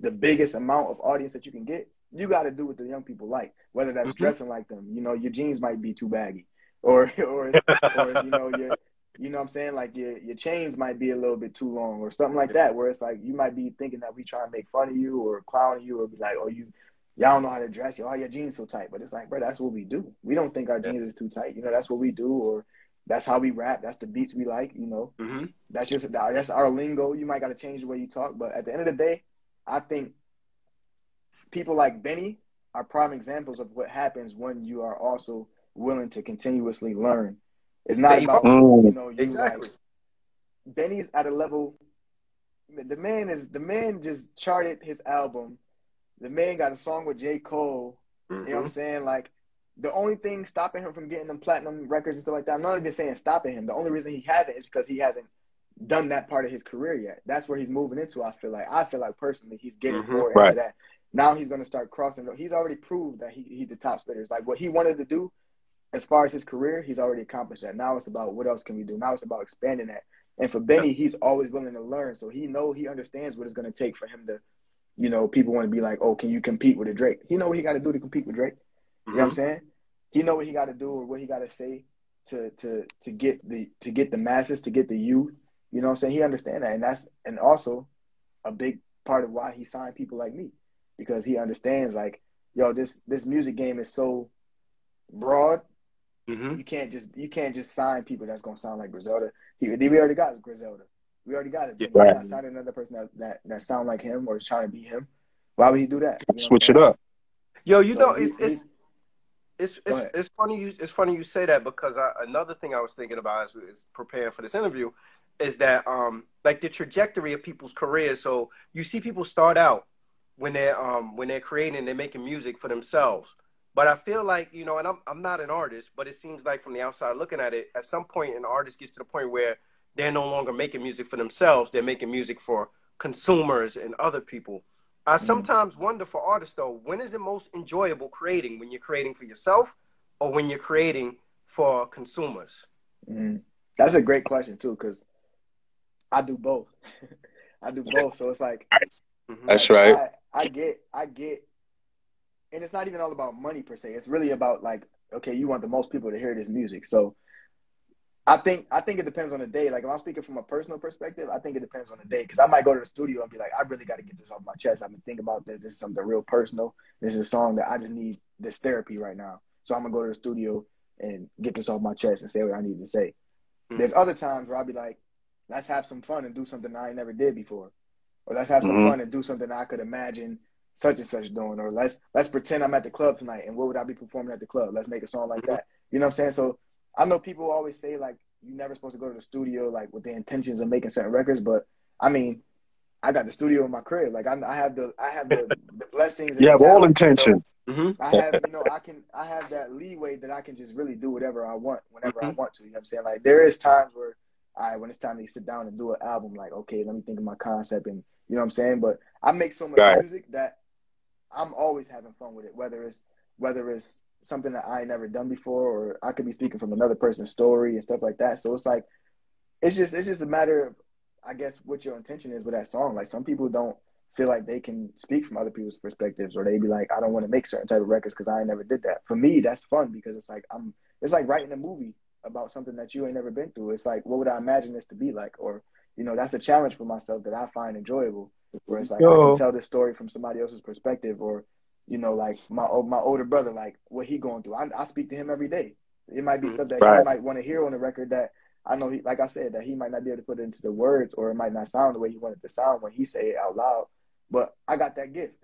Speaker 4: the biggest amount of audience that you can get, you got to do what the young people like, whether that's mm-hmm. dressing like them. You know, your jeans might be too baggy, or or, or you know your you know what I'm saying like your your chains might be a little bit too long or something like that. Where it's like you might be thinking that we try to make fun of you or clown you or be like, oh you y'all don't know how to dress. Y'all, your jeans so tight, but it's like, bro, that's what we do. We don't think our jeans is too tight. You know, that's what we do, or that's how we rap. That's the beats we like. You know, mm-hmm. that's just that's our lingo. You might got to change the way you talk, but at the end of the day, I think people like Benny are prime examples of what happens when you are also willing to continuously learn. It's not about you know you
Speaker 1: exactly.
Speaker 4: Like, Benny's at a level. The man is the man just charted his album. The man got a song with J Cole. Mm-hmm. You know what I'm mm-hmm. saying? Like the only thing stopping him from getting them platinum records and stuff like that. I'm not even saying stopping him. The only reason he hasn't is because he hasn't done that part of his career yet. That's where he's moving into. I feel like. I feel like personally, he's getting mm-hmm. more right. into that. Now he's going to start crossing. He's already proved that he, he's the top spitter. Like what he wanted to do, as far as his career, he's already accomplished that. Now it's about what else can we do. Now it's about expanding that. And for Benny, he's always willing to learn. So he know he understands what it's going to take for him to, you know, people want to be like, oh, can you compete with a Drake? He know what he got to do to compete with Drake. Mm-hmm. You know what I'm mm-hmm. saying? He know what he got to do or what he got to say to to to get the to get the masses to get the youth. You know what I'm saying? He understand that, and that's and also a big part of why he signed people like me because he understands like, yo, this this music game is so broad. Mm-hmm. You can't just you can't just sign people that's gonna sound like Griselda. He, we already got Griselda. We already got it. Yeah, right. Not signing another person that, that that sound like him or trying to be him. Why would he do that?
Speaker 2: You know Switch it up.
Speaker 1: Yo, you so know it's it's it's, it's, it's, funny you it's funny you say that because I, another thing I was thinking about as we was preparing for this interview is that um like the trajectory of people's careers. So you see people start out when they're um when they're creating they're making music for themselves but i feel like you know and i'm i'm not an artist but it seems like from the outside looking at it at some point an artist gets to the point where they're no longer making music for themselves they're making music for consumers and other people i mm-hmm. sometimes wonder for artists though when is it most enjoyable creating when you're creating for yourself or when you're creating for consumers
Speaker 4: mm-hmm. that's a great question too because i do both i do both so it's like
Speaker 2: mm-hmm. that's right
Speaker 4: I, I get, I get, and it's not even all about money per se. It's really about like, okay, you want the most people to hear this music. So I think, I think it depends on the day. Like if I'm speaking from a personal perspective, I think it depends on the day because I might go to the studio and be like, I really got to get this off my chest. I've been thinking about this. This is something real personal. This is a song that I just need this therapy right now. So I'm gonna go to the studio and get this off my chest and say what I need to say. Mm-hmm. There's other times where I'll be like, let's have some fun and do something I never did before or let's have some mm-hmm. fun and do something I could imagine such and such doing, or let's let's pretend I'm at the club tonight and what would I be performing at the club? Let's make a song like mm-hmm. that. You know what I'm saying? So I know people always say like you're never supposed to go to the studio like with the intentions of making certain records, but I mean, I got the studio in my crib. Like I, I have the I have the, the blessings.
Speaker 2: you have all intentions.
Speaker 4: So mm-hmm. I have you know I can I have that leeway that I can just really do whatever I want whenever mm-hmm. I want to. You know what I'm saying? Like there is times where I when it's time to sit down and do an album, like okay, let me think of my concept and you know what I'm saying? But I make so much right. music that I'm always having fun with it, whether it's whether it's something that I never done before, or I could be speaking from another person's story and stuff like that. So it's like, it's just it's just a matter of, I guess, what your intention is with that song. Like some people don't feel like they can speak from other people's perspectives, or they be like, I don't want to make certain type of records because I never did that. For me, that's fun because it's like I'm, it's like writing a movie about something that you ain't never been through. It's like, what would I imagine this to be like? Or, you know, that's a challenge for myself that I find enjoyable. Where it's like Yo. I can tell this story from somebody else's perspective, or you know, like my my older brother, like what he going through. I, I speak to him every day. It might be mm-hmm. stuff that right. he might want to hear on the record that I know, he, like I said, that he might not be able to put it into the words, or it might not sound the way he wanted to sound when he say it out loud. But I got that gift.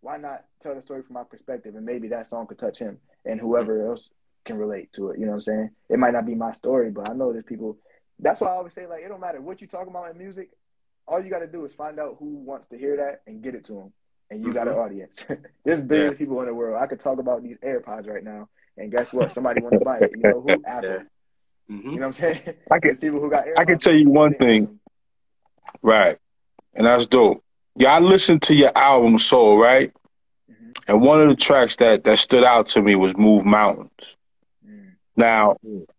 Speaker 4: Why not tell the story from my perspective, and maybe that song could touch him and whoever else can relate to it. You know what I'm saying? It might not be my story, but I know there's people. That's why I always say like it don't matter what you talk about in music. All you got to do is find out who wants to hear that and get it to them and you mm-hmm. got an mm-hmm. audience. There's billions yeah. of people in the world. I could talk about these AirPods right now, and guess what? Somebody want to buy it. You know who? Apple. Yeah. Mm-hmm. You know what I'm saying? I
Speaker 2: can, people who got AirPods. I can tell you one thing, right? And that's dope. Yeah, I listened to your album Soul, right? Mm-hmm. And one of the tracks that that stood out to me was "Move Mountains." Mm. Now,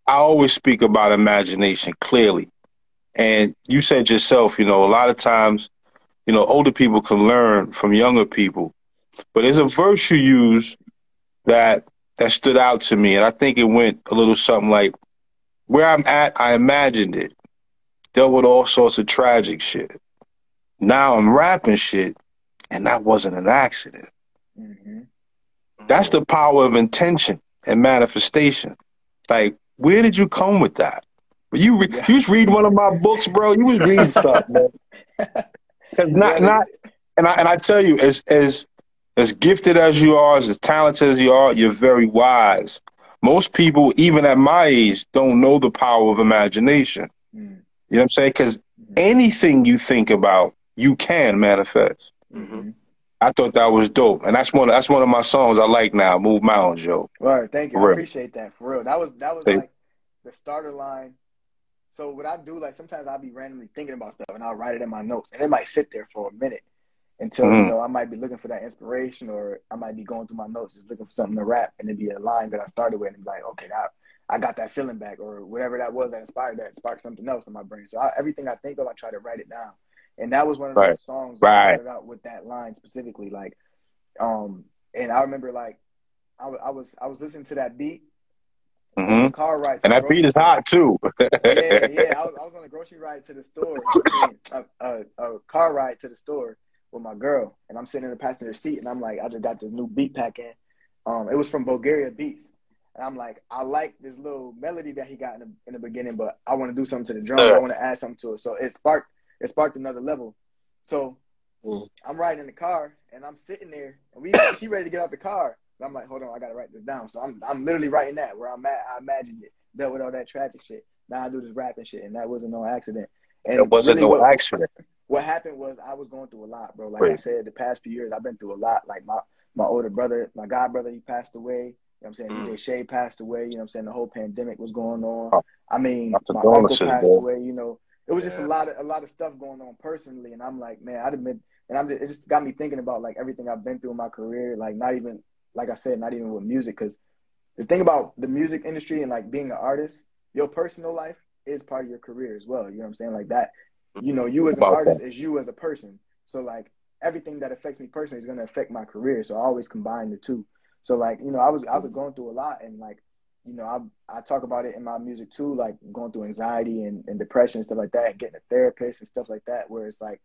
Speaker 2: I always speak about imagination clearly, and you said yourself, you know, a lot of times you know, older people can learn from younger people. But there's a verse you use that that stood out to me, and I think it went a little something like, "Where I'm at, I imagined it, dealt with all sorts of tragic shit. Now I'm rapping shit, and that wasn't an accident." Mm-hmm. That's the power of intention and manifestation. Like, where did you come with that? You re- you was reading one of my books, bro. You was reading something. Because not not, and I and I tell you, as as as gifted as you are, as talented as you are, you're very wise. Most people, even at my age, don't know the power of imagination. Mm. You know what I'm saying? Because anything you think about, you can manifest. Mm-hmm. I thought that was dope, and that's one. That's one of my songs I like now. Move Mountains, yo.
Speaker 4: Right, thank you. I appreciate that for real. That was that was like the starter line so what I do, like sometimes I'll be randomly thinking about stuff and I'll write it in my notes, and it might sit there for a minute until mm-hmm. you know I might be looking for that inspiration, or I might be going through my notes just looking for something to rap, and it'd be a line that I started with, and be like, okay, that I got that feeling back, or whatever that was that inspired that sparked something else in my brain. So I, everything I think of, I try to write it down, and that was one of those songs that right. started out with that line specifically, like, um, and I remember like I, I was I was listening to that beat
Speaker 2: Mm-hmm. Car ride, and that beat is hot too.
Speaker 4: yeah, yeah. I was, I was, on a grocery ride to the store, a, a, a, car ride to the store with my girl, and I'm sitting in the passenger seat, and I'm like, I just got this new beat pack in. Um, it was from Bulgaria Beats, and I'm like, I like this little melody that he got in the, in the beginning, but I want to do something to the drum. I want to add something to it, so it sparked it sparked another level. So mm. I'm riding in the car, and I'm sitting there, and we she ready to get out the car. I'm like, hold on, I gotta write this down. So I'm I'm literally writing that where I'm at. I imagined it, dealt with all that tragic shit. Now I do this rapping shit, and that wasn't no accident. And
Speaker 2: it wasn't really no what, accident.
Speaker 4: What happened was I was going through a lot, bro. Like right. I said, the past few years I've been through a lot. Like my my older brother, my god brother, he passed away. You know what I'm saying? Mm. DJ Shay passed away. You know what I'm saying? The whole pandemic was going on. I mean, my uncle passed bro. away. You know, it was yeah. just a lot of a lot of stuff going on personally, and I'm like, man, I'd have been, and I'm just, it just got me thinking about like everything I've been through in my career. Like not even like I said, not even with music. Because the thing about the music industry and like being an artist, your personal life is part of your career as well. You know what I'm saying? Like that, you know, you as an artist is you as a person. So like everything that affects me personally is going to affect my career. So I always combine the two. So like you know, I was I was going through a lot, and like you know, I I talk about it in my music too, like going through anxiety and, and depression and stuff like that, getting a therapist and stuff like that, where it's like,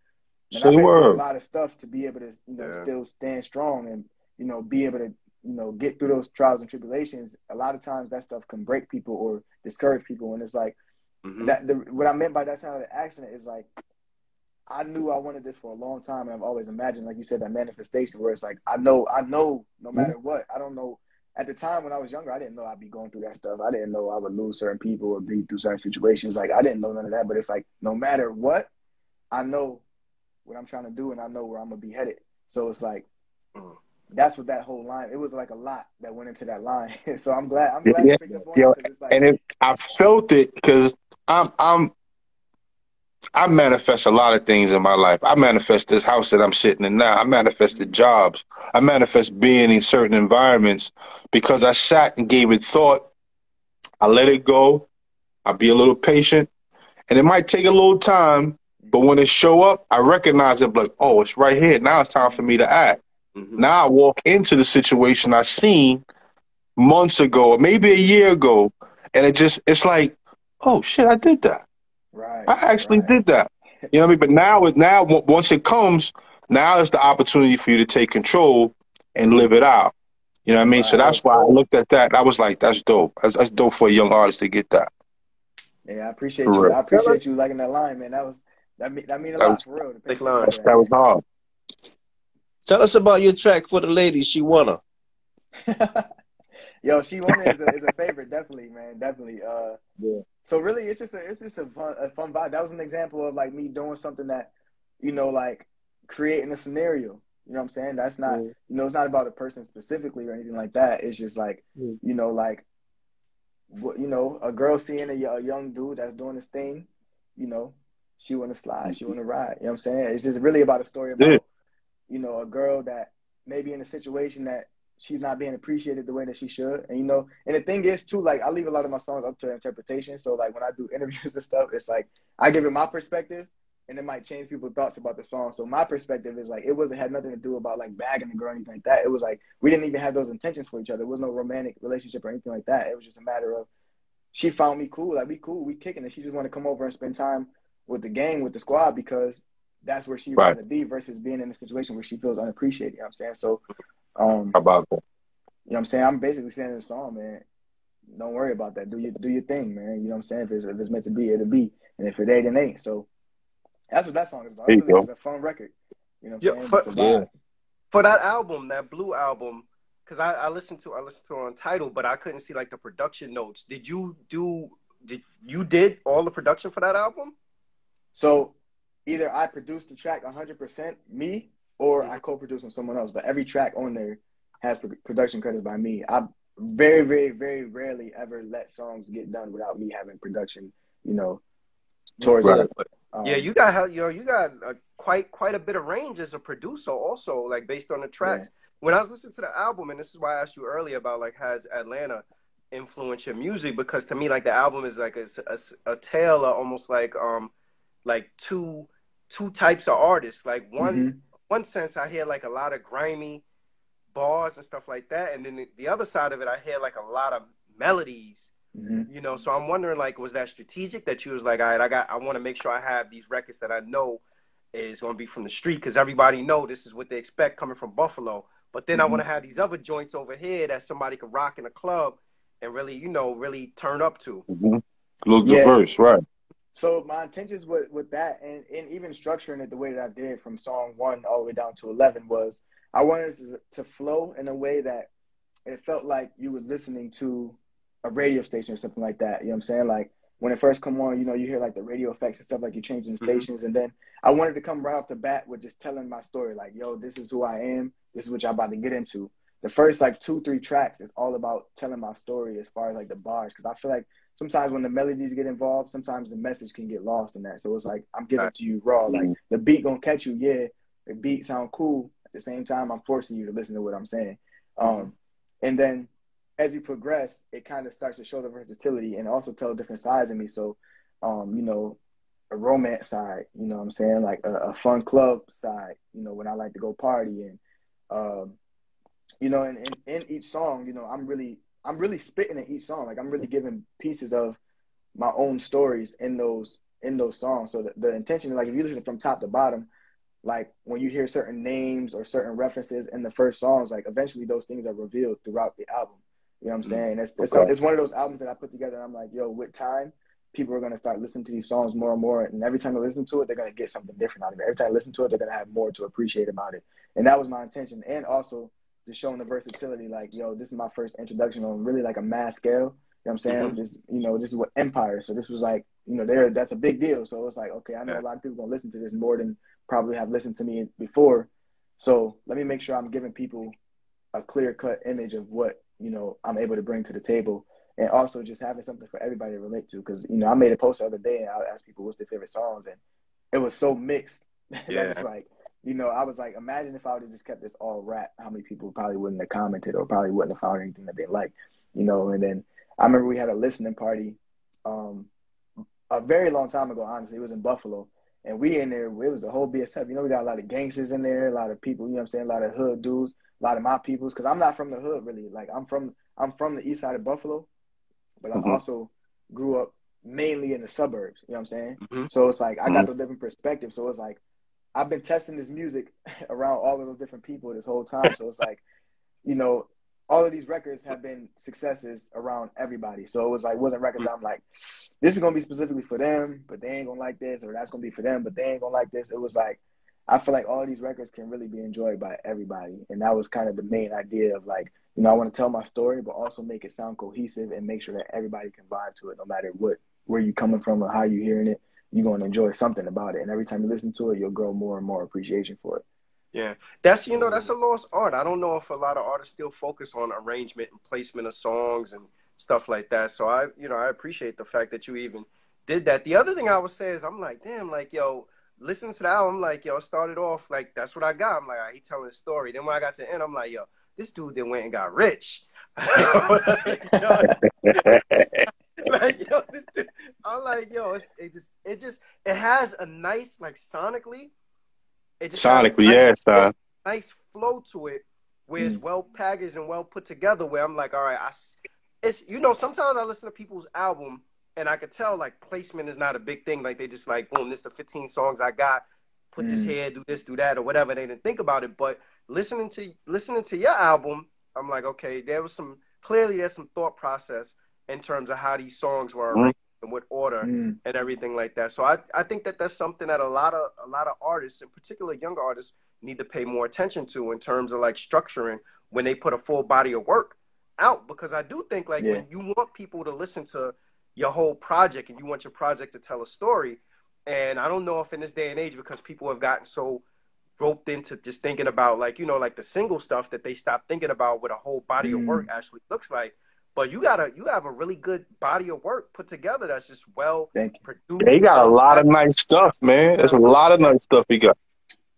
Speaker 4: man, so I've been a lot of stuff to be able to you know yeah. still stand strong and you know, be able to, you know, get through those trials and tribulations, a lot of times that stuff can break people or discourage people. And it's like mm-hmm. that. The, what I meant by that kind of the accident is like I knew I wanted this for a long time, and I've always imagined, like you said, that manifestation where it's like I know, I know, no mm-hmm. matter what, I don't know. At the time when I was younger, I didn't know I'd be going through that stuff. I didn't know I would lose certain people or be through certain situations. Like I didn't know none of that. But it's like no matter what, I know what I'm trying to do, and I know where I'm gonna be headed. So it's like mm that's what that whole line. It was like a lot that went into that line. so I'm glad. I'm glad
Speaker 2: yeah, you picked up on it. Like, and it, I felt it because I'm I'm I manifest a lot of things in my life. I manifest this house that I'm sitting in now. I manifested jobs. I manifest being in certain environments because I sat and gave it thought. I let it go. I be a little patient, and it might take a little time, but when it show up, I recognize it. Like, oh, it's right here. Now it's time for me to act. Mm-hmm. Now I walk into the situation I seen months ago, or maybe a year ago, and it just it's like, oh shit, I did that.
Speaker 4: Right.
Speaker 2: I actually
Speaker 4: right.
Speaker 2: did that. You know what I mean? But now, it now once it comes, now it's the opportunity for you to take control and live it out. You know what I mean? Right. So that's why I looked at that. I was like, that's dope. That's, that's dope for a young artist to get that.
Speaker 4: Yeah, I appreciate for you. Real. I appreciate you liking that line, man. That was that mean that mean a that lot was, for real.
Speaker 2: Big line. That was hard.
Speaker 3: Tell us about your track for the ladies. She wanna.
Speaker 4: Yo, she wanna is a, is a favorite, definitely, man, definitely. Uh, yeah. So really, it's just a it's just a fun a fun vibe. That was an example of like me doing something that, you know, like creating a scenario. You know what I'm saying? That's not you know it's not about a person specifically or anything like that. It's just like you know like, you know, a girl seeing a, a young dude that's doing this thing, you know, she want to slide, she want to ride. You know what I'm saying? It's just really about a story about you know, a girl that maybe in a situation that she's not being appreciated the way that she should. And you know, and the thing is too, like I leave a lot of my songs up to interpretation. So like when I do interviews and stuff, it's like I give it my perspective and it might change people's thoughts about the song. So my perspective is like it wasn't had nothing to do about like bagging the girl or anything like that. It was like we didn't even have those intentions for each other. There was no romantic relationship or anything like that. It was just a matter of she found me cool, like we cool, we kicking it. She just want to come over and spend time with the gang, with the squad because that's where she right. to be versus being in a situation where she feels unappreciated. You know what I'm saying? So, um,
Speaker 2: How about that?
Speaker 4: You know what I'm saying? I'm basically saying in the song, man. Don't worry about that. Do your do your thing, man. You know what I'm saying? If it's if it's meant to be, it'll be. And if it ain't, it ain't. So that's what that song is about. Really, it's a fun record. You know what I'm
Speaker 1: yeah, saying? For, yeah. for that album, that blue album, because I, I listened to I listened to it on Tidal, but I couldn't see like the production notes. Did you do did you did all the production for that album?
Speaker 4: So either I produce the track 100% me or mm-hmm. I co-produce with someone else. But every track on there has production credits by me. I very, very, very rarely ever let songs get done without me having production. You know, towards right. it.
Speaker 1: Um, yeah, you got you know you got a, quite quite a bit of range as a producer, also like based on the tracks. Yeah. When I was listening to the album, and this is why I asked you earlier about like has Atlanta influenced your music because to me like the album is like a, a, a tale of almost like um like two two types of artists. Like one mm-hmm. one sense, I hear like a lot of grimy bars and stuff like that, and then the, the other side of it, I hear like a lot of melodies. Mm-hmm. You know, so I'm wondering, like, was that strategic that you was like, all right, I got, I want to make sure I have these records that I know is going to be from the street because everybody know this is what they expect coming from Buffalo. But then mm-hmm. I want to have these other joints over here that somebody could rock in a club and really, you know, really turn up to.
Speaker 2: Mm-hmm. A yeah. diverse, right?
Speaker 4: So my intentions with with that and, and even structuring it the way that I did from song one all the way down to eleven was I wanted to, to flow in a way that it felt like you were listening to a radio station or something like that. You know what I'm saying? Like when it first come on, you know, you hear like the radio effects and stuff like you're changing the mm-hmm. stations. And then I wanted to come right off the bat with just telling my story, like, yo, this is who I am. This is what y'all about to get into. The first like two, three tracks is all about telling my story as far as like the bars. Cause I feel like sometimes when the melodies get involved, sometimes the message can get lost in that. So it's like I'm giving it to you raw. Like the beat gonna catch you, yeah. The beat sound cool. At the same time, I'm forcing you to listen to what I'm saying. Um, and then as you progress, it kind of starts to show the versatility and also tell different sides of me. So, um, you know, a romance side, you know what I'm saying? Like a, a, fun club side, you know, when I like to go party and, um, you know, and in each song, you know, I'm really I'm really spitting in each song. Like I'm really giving pieces of my own stories in those in those songs. So the, the intention, like if you listen from top to bottom, like when you hear certain names or certain references in the first songs, like eventually those things are revealed throughout the album. You know what I'm mm-hmm. saying? It's it's, okay. it's one of those albums that I put together. and I'm like, yo, with time, people are gonna start listening to these songs more and more, and every time they listen to it, they're gonna get something different out of it. Every time they listen to it, they're gonna have more to appreciate about it. And that was my intention. And also just showing the versatility. Like, yo, this is my first introduction on really like a mass scale. You know what I'm saying? Mm-hmm. Just you know, this is what Empire. So this was like, you know, there that's a big deal. So it's like, okay, I know a lot of people gonna listen to this more than probably have listened to me before. So let me make sure I'm giving people a clear cut image of what you know I'm able to bring to the table, and also just having something for everybody to relate to. Because you know, I made a post the other day and I asked people what's their favorite songs, and it was so mixed.
Speaker 1: Yeah.
Speaker 4: that was like, you know, I was like, imagine if I would have just kept this all rap, how many people probably wouldn't have commented or probably wouldn't have found anything that they liked, you know. And then I remember we had a listening party, um, a very long time ago. Honestly, it was in Buffalo, and we in there. It was the whole BSF. You know, we got a lot of gangsters in there, a lot of people. You know, what I'm saying, a lot of hood dudes, a lot of my peoples. Because I'm not from the hood, really. Like I'm from, I'm from the east side of Buffalo, but I
Speaker 2: Mhm.
Speaker 4: also grew up mainly in the suburbs. You know what I'm saying?
Speaker 1: Mhm.
Speaker 4: So it's like I got the different perspective. So it's like I've been testing this music around all of those different people this whole time. So it's like, you know, all of these records have been successes around everybody. So it was like wasn't records I'm like, this is gonna be specifically for them, but they ain't gonna like this, or that's gonna be for them, but they ain't gonna like this. It was like I feel like all these records can really be enjoyed by everybody. And that was kind of the main idea of like, you know, I want to tell my story, but also make it sound cohesive and make sure that everybody can vibe to it no matter what where you coming from or how you hearing it, you're gonna enjoy something about it. And every time you listen to it, you'll grow more and more appreciation for it.
Speaker 1: Yeah, that's you know that's a lost art. I don't know if a lot of artists still focus on arrangement and placement of songs and stuff like that. So I, you know, I appreciate the fact that you even did that. The other thing I would say is I'm like, damn, like yo, listen to the album, like yo, started off like that's what I got. I'm like, he telling a story. Then when I got to the end, I'm like, yo, this dude then went and got rich. like yo, this dude, I'm like yo, it's, it just it just it has a nice like sonically. It just
Speaker 2: Sonically,
Speaker 1: nice-
Speaker 2: yeah, son.
Speaker 1: nice flow to it where it's well packaged and well put together where I'm like, all right, I s- it's you know, sometimes I listen to people's album and I could tell like placement is not a big thing. Like they just like, boom, this is the 15 songs I got, put this
Speaker 4: Mm.
Speaker 1: here, do this, do that, or whatever. They didn't think about it. But listening to listening to your album, I'm like, okay, there was some clearly there's some thought process in terms of how these songs were
Speaker 2: Mhm.
Speaker 1: arranged and what order
Speaker 4: Mm.
Speaker 1: and everything like that. So I, I think that that's something that a lot of a lot of artists, in particular younger artists, need to pay more attention to in terms of like structuring when they put a full body of work out. Because I do think like
Speaker 4: Yeah.
Speaker 1: when you want people to listen to your whole project and you want your project to tell a story, and I don't know if in this day and age because people have gotten so roped into just thinking about like you know like the single stuff that they stop thinking about what a whole body of
Speaker 4: Mm.
Speaker 1: work actually looks like. But you gotta you have a really good body of work put together that's just well
Speaker 4: Thank you.
Speaker 1: produced.
Speaker 2: Yeah, he got a lot of nice stuff, man. There's a lot of nice stuff he got.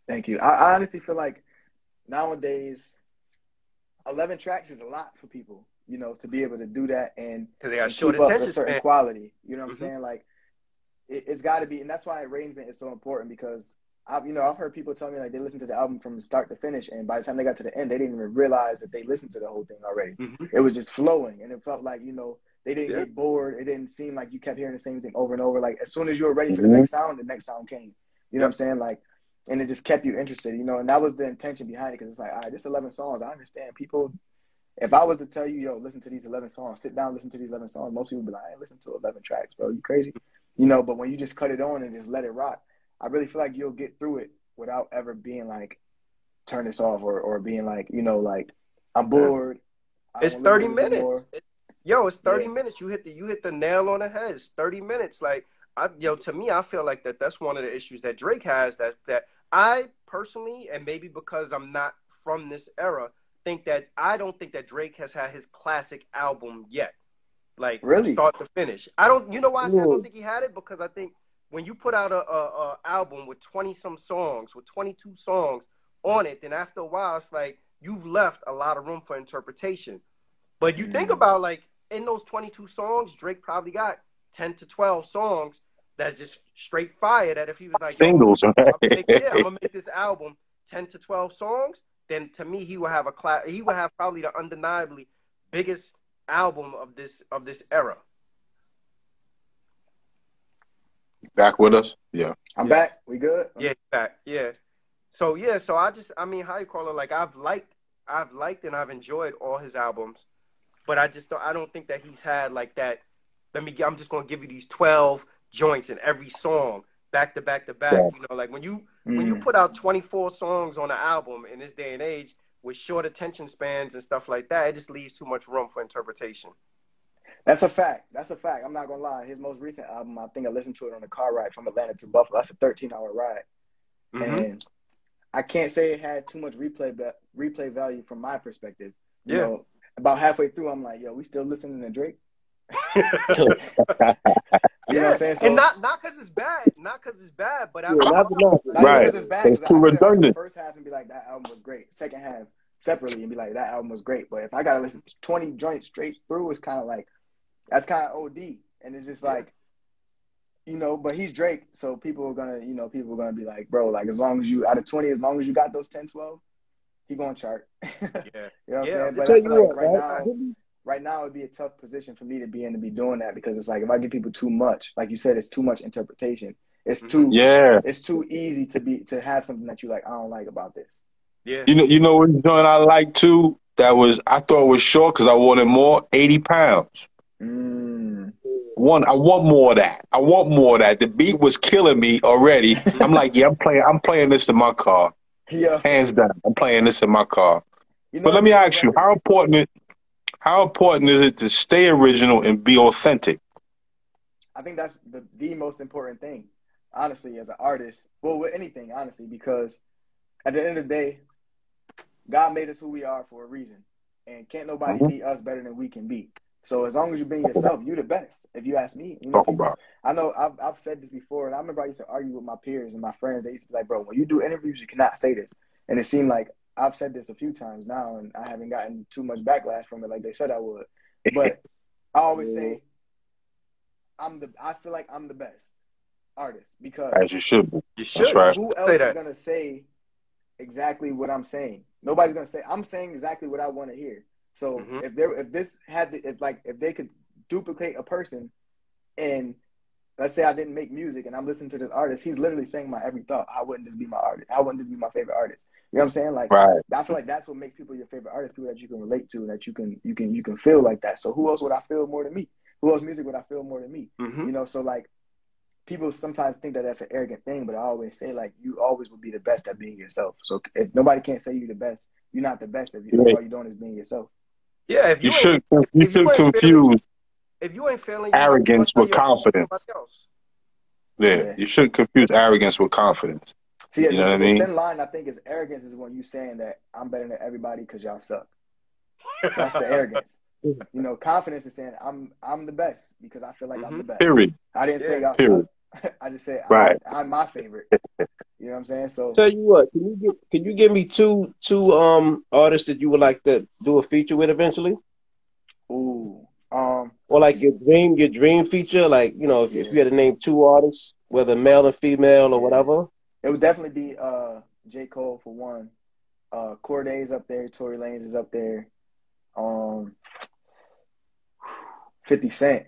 Speaker 4: Thank you. I, I honestly feel like nowadays, eleven tracks is a lot for people. You know, to be able to do that and,
Speaker 1: because they got
Speaker 4: and
Speaker 1: short
Speaker 4: keep
Speaker 1: attention
Speaker 4: a certain
Speaker 1: span.
Speaker 4: quality. You know what
Speaker 1: Mhm.
Speaker 4: I'm saying? Like, it, it's got to be, and that's why arrangement is so important because I've, you know, I've heard people tell me like they listened to the album from start to finish, and by the time they got to the end, they didn't even realize that they listened to the whole thing already.
Speaker 1: Mhm.
Speaker 4: It was just flowing, and it felt like you know they didn't
Speaker 1: Yeah.
Speaker 4: get bored. It didn't seem like you kept hearing the same thing over and over. Like as soon as you were ready for the
Speaker 2: Mhm.
Speaker 4: next sound, the next sound came. You know what I'm saying? Like, and it just kept you interested. You know, and that was the intention behind it because it's like, all right, this 11 songs. I understand people. If I was to tell you, yo, listen to these 11 songs, sit down, listen to these 11 songs, most people would be like, I ain't listen to 11 tracks, bro. You crazy? You know, but when you just cut it on and just let it rock, I really feel like you'll get through it without ever being like, turn this off or, or being like, you know, like, I'm bored.
Speaker 1: It's thirty
Speaker 4: wanna listen anymore.
Speaker 1: minutes. It- Yo, it's thirty
Speaker 4: Yeah.
Speaker 1: minutes. You hit the you hit the nail on the head. It's thirty minutes. Like I, yo, to me, I feel like that. That's one of the issues that Drake has. That that I personally, and maybe because I'm not from this era, think that I don't think that Drake has had his classic album yet. Like
Speaker 4: Really?
Speaker 1: start to finish. I don't. You know why I I don't think he had it because I think when you put out a, a, a album with twenty some songs, with twenty two songs on it, then after a while, it's like you've left a lot of room for interpretation. But you think
Speaker 4: Mm.
Speaker 1: about like in those 22 songs, Drake probably got 10 to 12 songs that's just straight fire. That if he was like,
Speaker 2: Singles,
Speaker 1: I'm
Speaker 2: right?
Speaker 1: make, yeah, I'm gonna make this album 10 to 12 songs, then to me he would have a class. He would have probably the undeniably biggest album of this of this era.
Speaker 2: Back with us? Yeah.
Speaker 4: I'm
Speaker 1: Yeah.
Speaker 4: back. We good?
Speaker 1: Yeah, fact. Yeah. So yeah, so I just I mean, how you call it? Like I've liked I've liked and I've enjoyed all his albums, but I just don't I don't think that he's had like that. Let me I'm just gonna give you these twelve joints in every song back to back to back.
Speaker 2: Yeah.
Speaker 1: You know, like when you when you
Speaker 4: Mm.
Speaker 1: put out 24 songs on an album in this day and age with short attention spans and stuff like that, it just leaves too much room for interpretation.
Speaker 4: That's a fact. That's a fact. I'm not gonna lie. His most recent album, I think I listened to it on the car ride from Atlanta to Buffalo. That's a 13 hour ride,
Speaker 1: Mhm.
Speaker 4: and I can't say it had too much replay va- replay value from my perspective. You
Speaker 1: Yeah.
Speaker 4: know, about halfway through, I'm like, yo, we still listening to Drake. You know
Speaker 1: yeah,
Speaker 4: what I'm saying? So,
Speaker 1: and not not because it's bad, not because it's bad, but I,
Speaker 3: Yeah, not the
Speaker 4: not
Speaker 2: Right.
Speaker 4: it's bad.
Speaker 2: It's
Speaker 4: 'cause
Speaker 2: too
Speaker 4: I could argue
Speaker 2: redundant.
Speaker 4: The first half and be like, that album was great. Second half separately and be like, that album was great. But if I gotta listen to 20 joints straight through, it's kind of like that's kind of OD. And it's just
Speaker 1: Yeah.
Speaker 4: like, you know. But he's Drake, so people are gonna, you know, people are gonna be like, bro, like as long as you out of 20, as long as you got those 10, 12, he gonna chart. Yeah, you know
Speaker 1: yeah,
Speaker 4: what I'm
Speaker 1: Yeah,
Speaker 4: saying? But
Speaker 3: Tell
Speaker 4: I
Speaker 3: you
Speaker 4: feel like
Speaker 3: what,
Speaker 4: right
Speaker 3: right?
Speaker 4: now right now it'd be a tough position for me to be in to be doing that because it's like if I give people too much, like you said, it's too much interpretation. It's
Speaker 1: Mhm.
Speaker 4: too
Speaker 2: Yeah.
Speaker 4: it's too easy to be to have something that you like I don't like about this.
Speaker 1: yeah.
Speaker 2: You know, you know what joint I like too? That was I thought was short because I wanted more. Eighty pounds.
Speaker 4: Mm.
Speaker 2: One, I want more of that. I want more of that. The beat was killing me already. I'm like, yeah, I'm playing. I'm playing this in my car,
Speaker 4: Yeah.
Speaker 2: hands down. I'm playing this in my car.
Speaker 4: You know
Speaker 2: But let me ask you, how important it, how important is it to stay original and be authentic?
Speaker 4: I think that's the the most important thing, honestly, as an artist. Well, with anything, honestly, because at the end of the day, God made us who we are for a reason, and can't nobody
Speaker 2: Mhm.
Speaker 4: be us better than we can be. So as long as you're being yourself, you're the best. If you ask me, you know,
Speaker 2: Talk about.
Speaker 4: I know I've, I've said this before, and I remember I used to argue with my peers and my friends. They used to be like, "Bro, when you do interviews, you cannot say this." And it seemed like I've said this a few times now, and I haven't gotten too much backlash from it, like they said I would. But I always say, I'm the. I feel like I'm the best artist because
Speaker 2: As you should be.
Speaker 1: You should.
Speaker 2: That's right.
Speaker 4: who else is
Speaker 1: that.
Speaker 4: gonna say exactly what I'm saying? Nobody's gonna say. I'm saying exactly what I want to hear. So
Speaker 1: Mhm.
Speaker 4: if there, if this had, the, if like, if they could duplicate a person, and let's say I didn't make music and I'm listening to this artist, he's literally saying my every thought. How wouldn't this be my artist? How wouldn't this be my favorite artist? You know what I'm saying? Like,
Speaker 2: Right.
Speaker 4: I feel like that's what makes people your favorite artists, people that you can relate to, that you can, you can, you can feel like that. So who else would I feel more than me? Who else music would I feel more than me?
Speaker 1: hmm
Speaker 4: You know, so like people sometimes think that that's an arrogant thing, but I always say like you always will be the best at being yourself. So if nobody can't say you're the best, you're not the best if you
Speaker 2: Right.
Speaker 4: all you're doing is being yourself.
Speaker 1: Yeah, if
Speaker 2: You
Speaker 1: you,
Speaker 2: should you
Speaker 1: if you
Speaker 2: should
Speaker 1: ain't feeling-
Speaker 2: confuse
Speaker 1: if you ain't feeling
Speaker 2: arrogance with confidence. Yeah,
Speaker 4: Yeah.
Speaker 2: you shouldn't confuse arrogance with confidence.
Speaker 4: See,
Speaker 2: You
Speaker 4: the,
Speaker 2: know what I mean?
Speaker 4: thin line I think is arrogance is when you saying that I'm better than everybody because y'all suck. That's the arrogance. You know, confidence is saying I'm I'm the best because I feel like I'm the mm-hmm. best.
Speaker 2: Period.
Speaker 4: I didn't say
Speaker 1: Yeah.
Speaker 4: y'all
Speaker 2: Period.
Speaker 4: suck. I just said
Speaker 2: Right.
Speaker 4: I'm, I'm my favorite. You know what I'm saying? So
Speaker 3: Tell you what, can you give can you give me two two um artists that you would like to do a feature with eventually?
Speaker 4: ooh, um,
Speaker 3: Or like your dream your dream feature, like you know, if, if you had to name two artists, whether male and female or whatever.
Speaker 4: It would definitely be uh J. Cole for one. Uh Cordae's up there, Tory Lanez is up there. Um Fifty Cent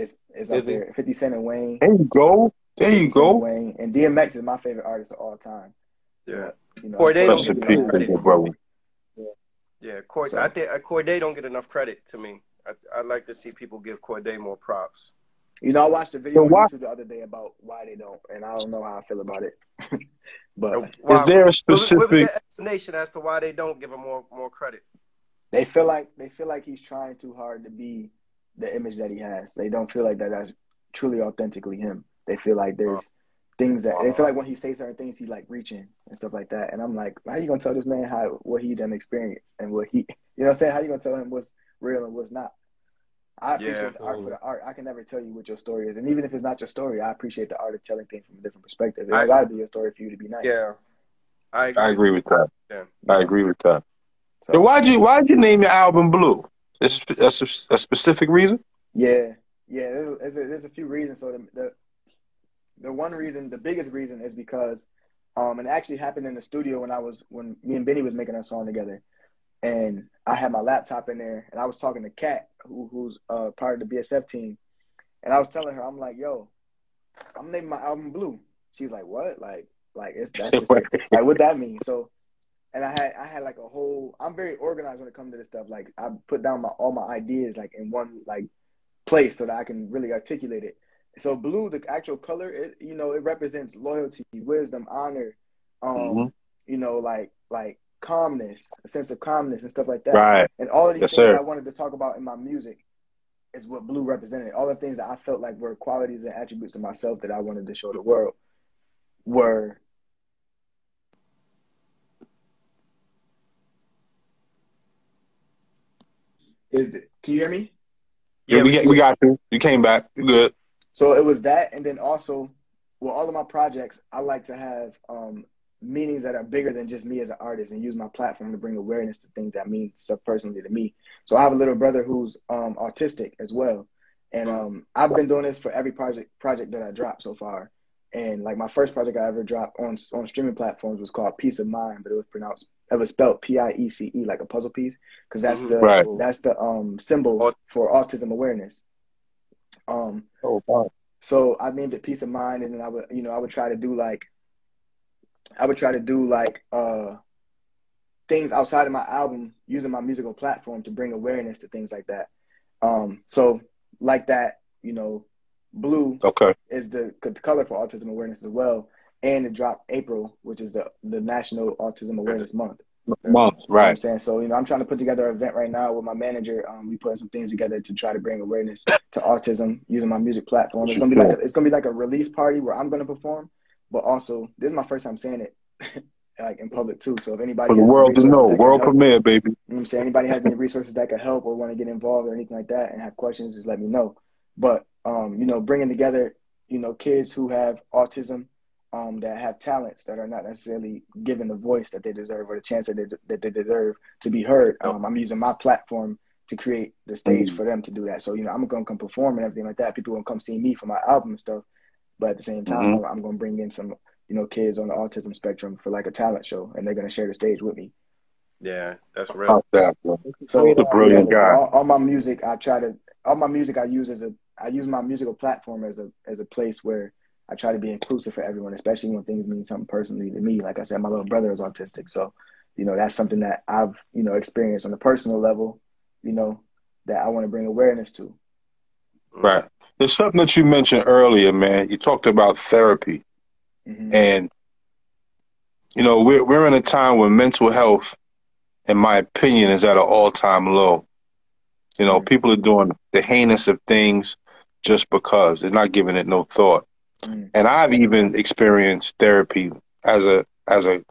Speaker 4: is is up
Speaker 3: Is he?
Speaker 4: there. Fifty Cent and Wayne.
Speaker 2: There you go. There you go.
Speaker 4: and Wayne. And DMX is my favorite artist of all time.
Speaker 1: Yeah,
Speaker 4: You know,
Speaker 1: Cordae
Speaker 2: Rest
Speaker 1: don't get enough credit.
Speaker 2: brother.
Speaker 1: Yeah, Cord-
Speaker 4: So-
Speaker 1: I think uh, Cordae don't get enough credit to me. I I like to see people give Cordae more props.
Speaker 4: You know, I watched a video
Speaker 2: So why-
Speaker 4: the other day about why they don't, and I don't know how I feel about it. but
Speaker 1: Why-
Speaker 2: Is there a
Speaker 1: what what
Speaker 2: specific?
Speaker 1: the explanation as to why they don't give him more more credit?
Speaker 4: they feel like they feel like he's trying too hard to be the image that he has. They don't feel like that that's truly authentically him. They feel like there's things that they feel like when he says certain things, he like reaching and stuff like that. And I'm like, how you gonna tell this man how what he done experienced and what he, you know, what I'm saying how you gonna tell him what's real and what's not? I appreciate
Speaker 1: Yeah.
Speaker 4: the art for the art. I can never tell you what your story is, and even if it's not your story, I appreciate the art of telling things from a different perspective. It
Speaker 1: I-
Speaker 4: gotta be your story for you to be nice.
Speaker 1: Yeah, I agree.
Speaker 2: I agree with that.
Speaker 1: Yeah.
Speaker 2: I agree with that.
Speaker 4: So-
Speaker 2: So why'd you why'd you name your album Blue? Is that's a, a specific reason?
Speaker 4: Yeah, yeah. There's a, there's a, there's a few reasons. So the, the the one reason, the biggest reason, is because um, and it actually happened in the studio when I was when me and Benny was making that song together, and I had my laptop in there, and I was talking to Kat, who, who's uh, part of the BSF team, and I was telling her, I'm like, yo, I'm naming my album Blue. She's like, what? Like, like it's that's just like what that mean? So. And I had I had like a whole. I'm very organized when it comes to this stuff. Like I put down my all my ideas like in one like place so that I can really articulate it. So blue, the actual color, it you know, it represents loyalty, wisdom, honor, um,
Speaker 2: Mhm.
Speaker 4: you know, like like calmness, a sense of calmness and stuff like that.
Speaker 2: Right.
Speaker 4: And all of these
Speaker 2: Yes,
Speaker 4: things
Speaker 2: sir.
Speaker 4: I wanted to talk about in my music is what blue represented. All the things that I felt like were qualities and attributes of myself that I wanted to show the world were is it can you hear me?
Speaker 2: Yeah, we,
Speaker 1: we-
Speaker 2: got, we got you. You came back. You good.
Speaker 4: So it was that, and then also, with all of my projects, I like to have um, meanings that are bigger than just me as an artist, and use my platform to bring awareness to things that mean stuff personally to me. So I have a little brother who's um, autistic as well, and um, I've been doing this for every project project that I dropped so far. And like my first project I ever dropped on on streaming platforms was called Piece of Mind, but it was pronounced it was spelled P I E C E like a puzzle piece because that's the
Speaker 2: Right.
Speaker 4: that's the um symbol for autism awareness. Um,
Speaker 2: Oh, wow.
Speaker 4: so I named it Piece of Mind, and then I would, you know, I would try to do like, I would try to do like uh things outside of my album using my musical platform to bring awareness to things like that. Um, so like that, you know, blue
Speaker 2: Okay.
Speaker 4: is the, the color for autism awareness as well, and it dropped April, which is the the National Autism Awareness Month.
Speaker 2: Month.
Speaker 4: You know I'm saying? So, you know, I'm trying to put together an event right now with my manager. Um, we putting some things together to try to bring awareness to autism using my music platform. It's gonna be like a, it's gonna be like a release party where I'm gonna perform, but also this is my first time saying it like in public too. So if anybody
Speaker 2: For the world to know. World
Speaker 4: help-
Speaker 2: premiere, baby.
Speaker 4: you know what I'm saying? Anybody has any resources that could help or want to get involved or anything like that and have questions, just let me know. But um, you know, bringing together, you know, kids who have autism, um, that have talents that are not necessarily given the voice that they deserve or the chance that they, that they deserve to be heard. Um, I'm using my platform to create the stage for them to do that. So you know, I'm gonna come perform and everything like that. People gonna come see me for my album and stuff. But at the same time,
Speaker 2: Mhm.
Speaker 4: I'm gonna bring in some, you know, kids on the autism spectrum for like a talent show, and they're gonna share the stage with me.
Speaker 1: Yeah, that's real.
Speaker 2: How's that.
Speaker 4: So
Speaker 2: He's a brilliant
Speaker 4: yeah,
Speaker 2: guy.
Speaker 4: All, all my music, I try to. All my music, I use as a. I use my musical platform as a as a place where I try to be inclusive for everyone, especially when things mean something personally to me. Like I said, my little brother is autistic, so you know that's something that I've you know experienced on a personal level. You know that I want to bring awareness to.
Speaker 2: Right. There's something that you mentioned earlier, man. You talked about therapy.
Speaker 4: Mhm.
Speaker 2: And, you know, we're, we're in a time where mental health, in my opinion, is at an all time low. You know,
Speaker 4: Mhm.
Speaker 2: people are doing the heinous of things just because they're not giving it no thought.
Speaker 4: Mhm.
Speaker 2: And I've even experienced therapy as a, as a,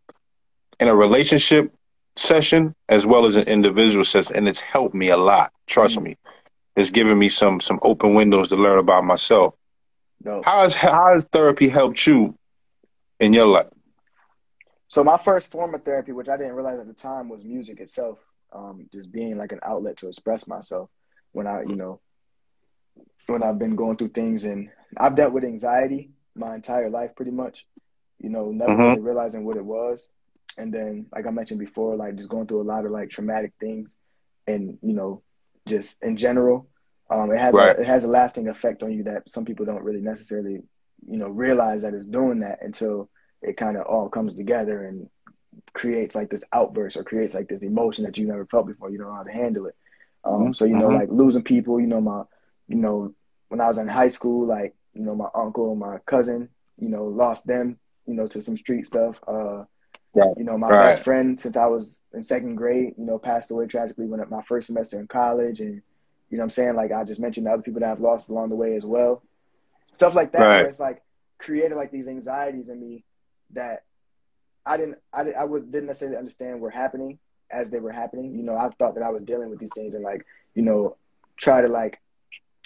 Speaker 2: in a relationship session as well as an individual session. And it's helped me a lot. Trust
Speaker 4: Mhm.
Speaker 2: me. It's given me some, some open windows to learn about myself. How has, how has therapy helped you in your life?
Speaker 4: So my first form of therapy, which I didn't realize at the time, was music itself. Um, just being like an outlet to express myself when I, you know, when I've been going through things, and I've dealt with anxiety my entire life, pretty much. You know, never
Speaker 2: Mhm.
Speaker 4: really realizing what it was, and then, like I mentioned before, like just going through a lot of like traumatic things, and you know, just in general, um, it has
Speaker 2: Right.
Speaker 4: a, it has a lasting effect on you that some people don't really necessarily, you know, realize that it's doing that until it kind of all comes together and creates like this outburst or creates like this emotion that you never felt before. You don't know how to handle it. Um,
Speaker 2: Mhm,
Speaker 4: so you know,
Speaker 2: mhm.
Speaker 4: like losing people. You know, my, you know, when I was in high school, like you know, my uncle, my cousin, you know, lost them. You know, to some street stuff. Uh,
Speaker 2: Right,
Speaker 4: you know, my
Speaker 2: right.
Speaker 4: best friend since I was in second grade, you know, passed away tragically when at my first semester in college, and you know, what I'm saying like I just mentioned the other people that I've lost along the way as well. Stuff like that,
Speaker 2: Right.
Speaker 4: where it's like created like these anxieties in me that I didn't, I, didn't, I would, didn't necessarily understand were happening as they were happening. You know, I thought that I was dealing with these things and like, you know, try to like.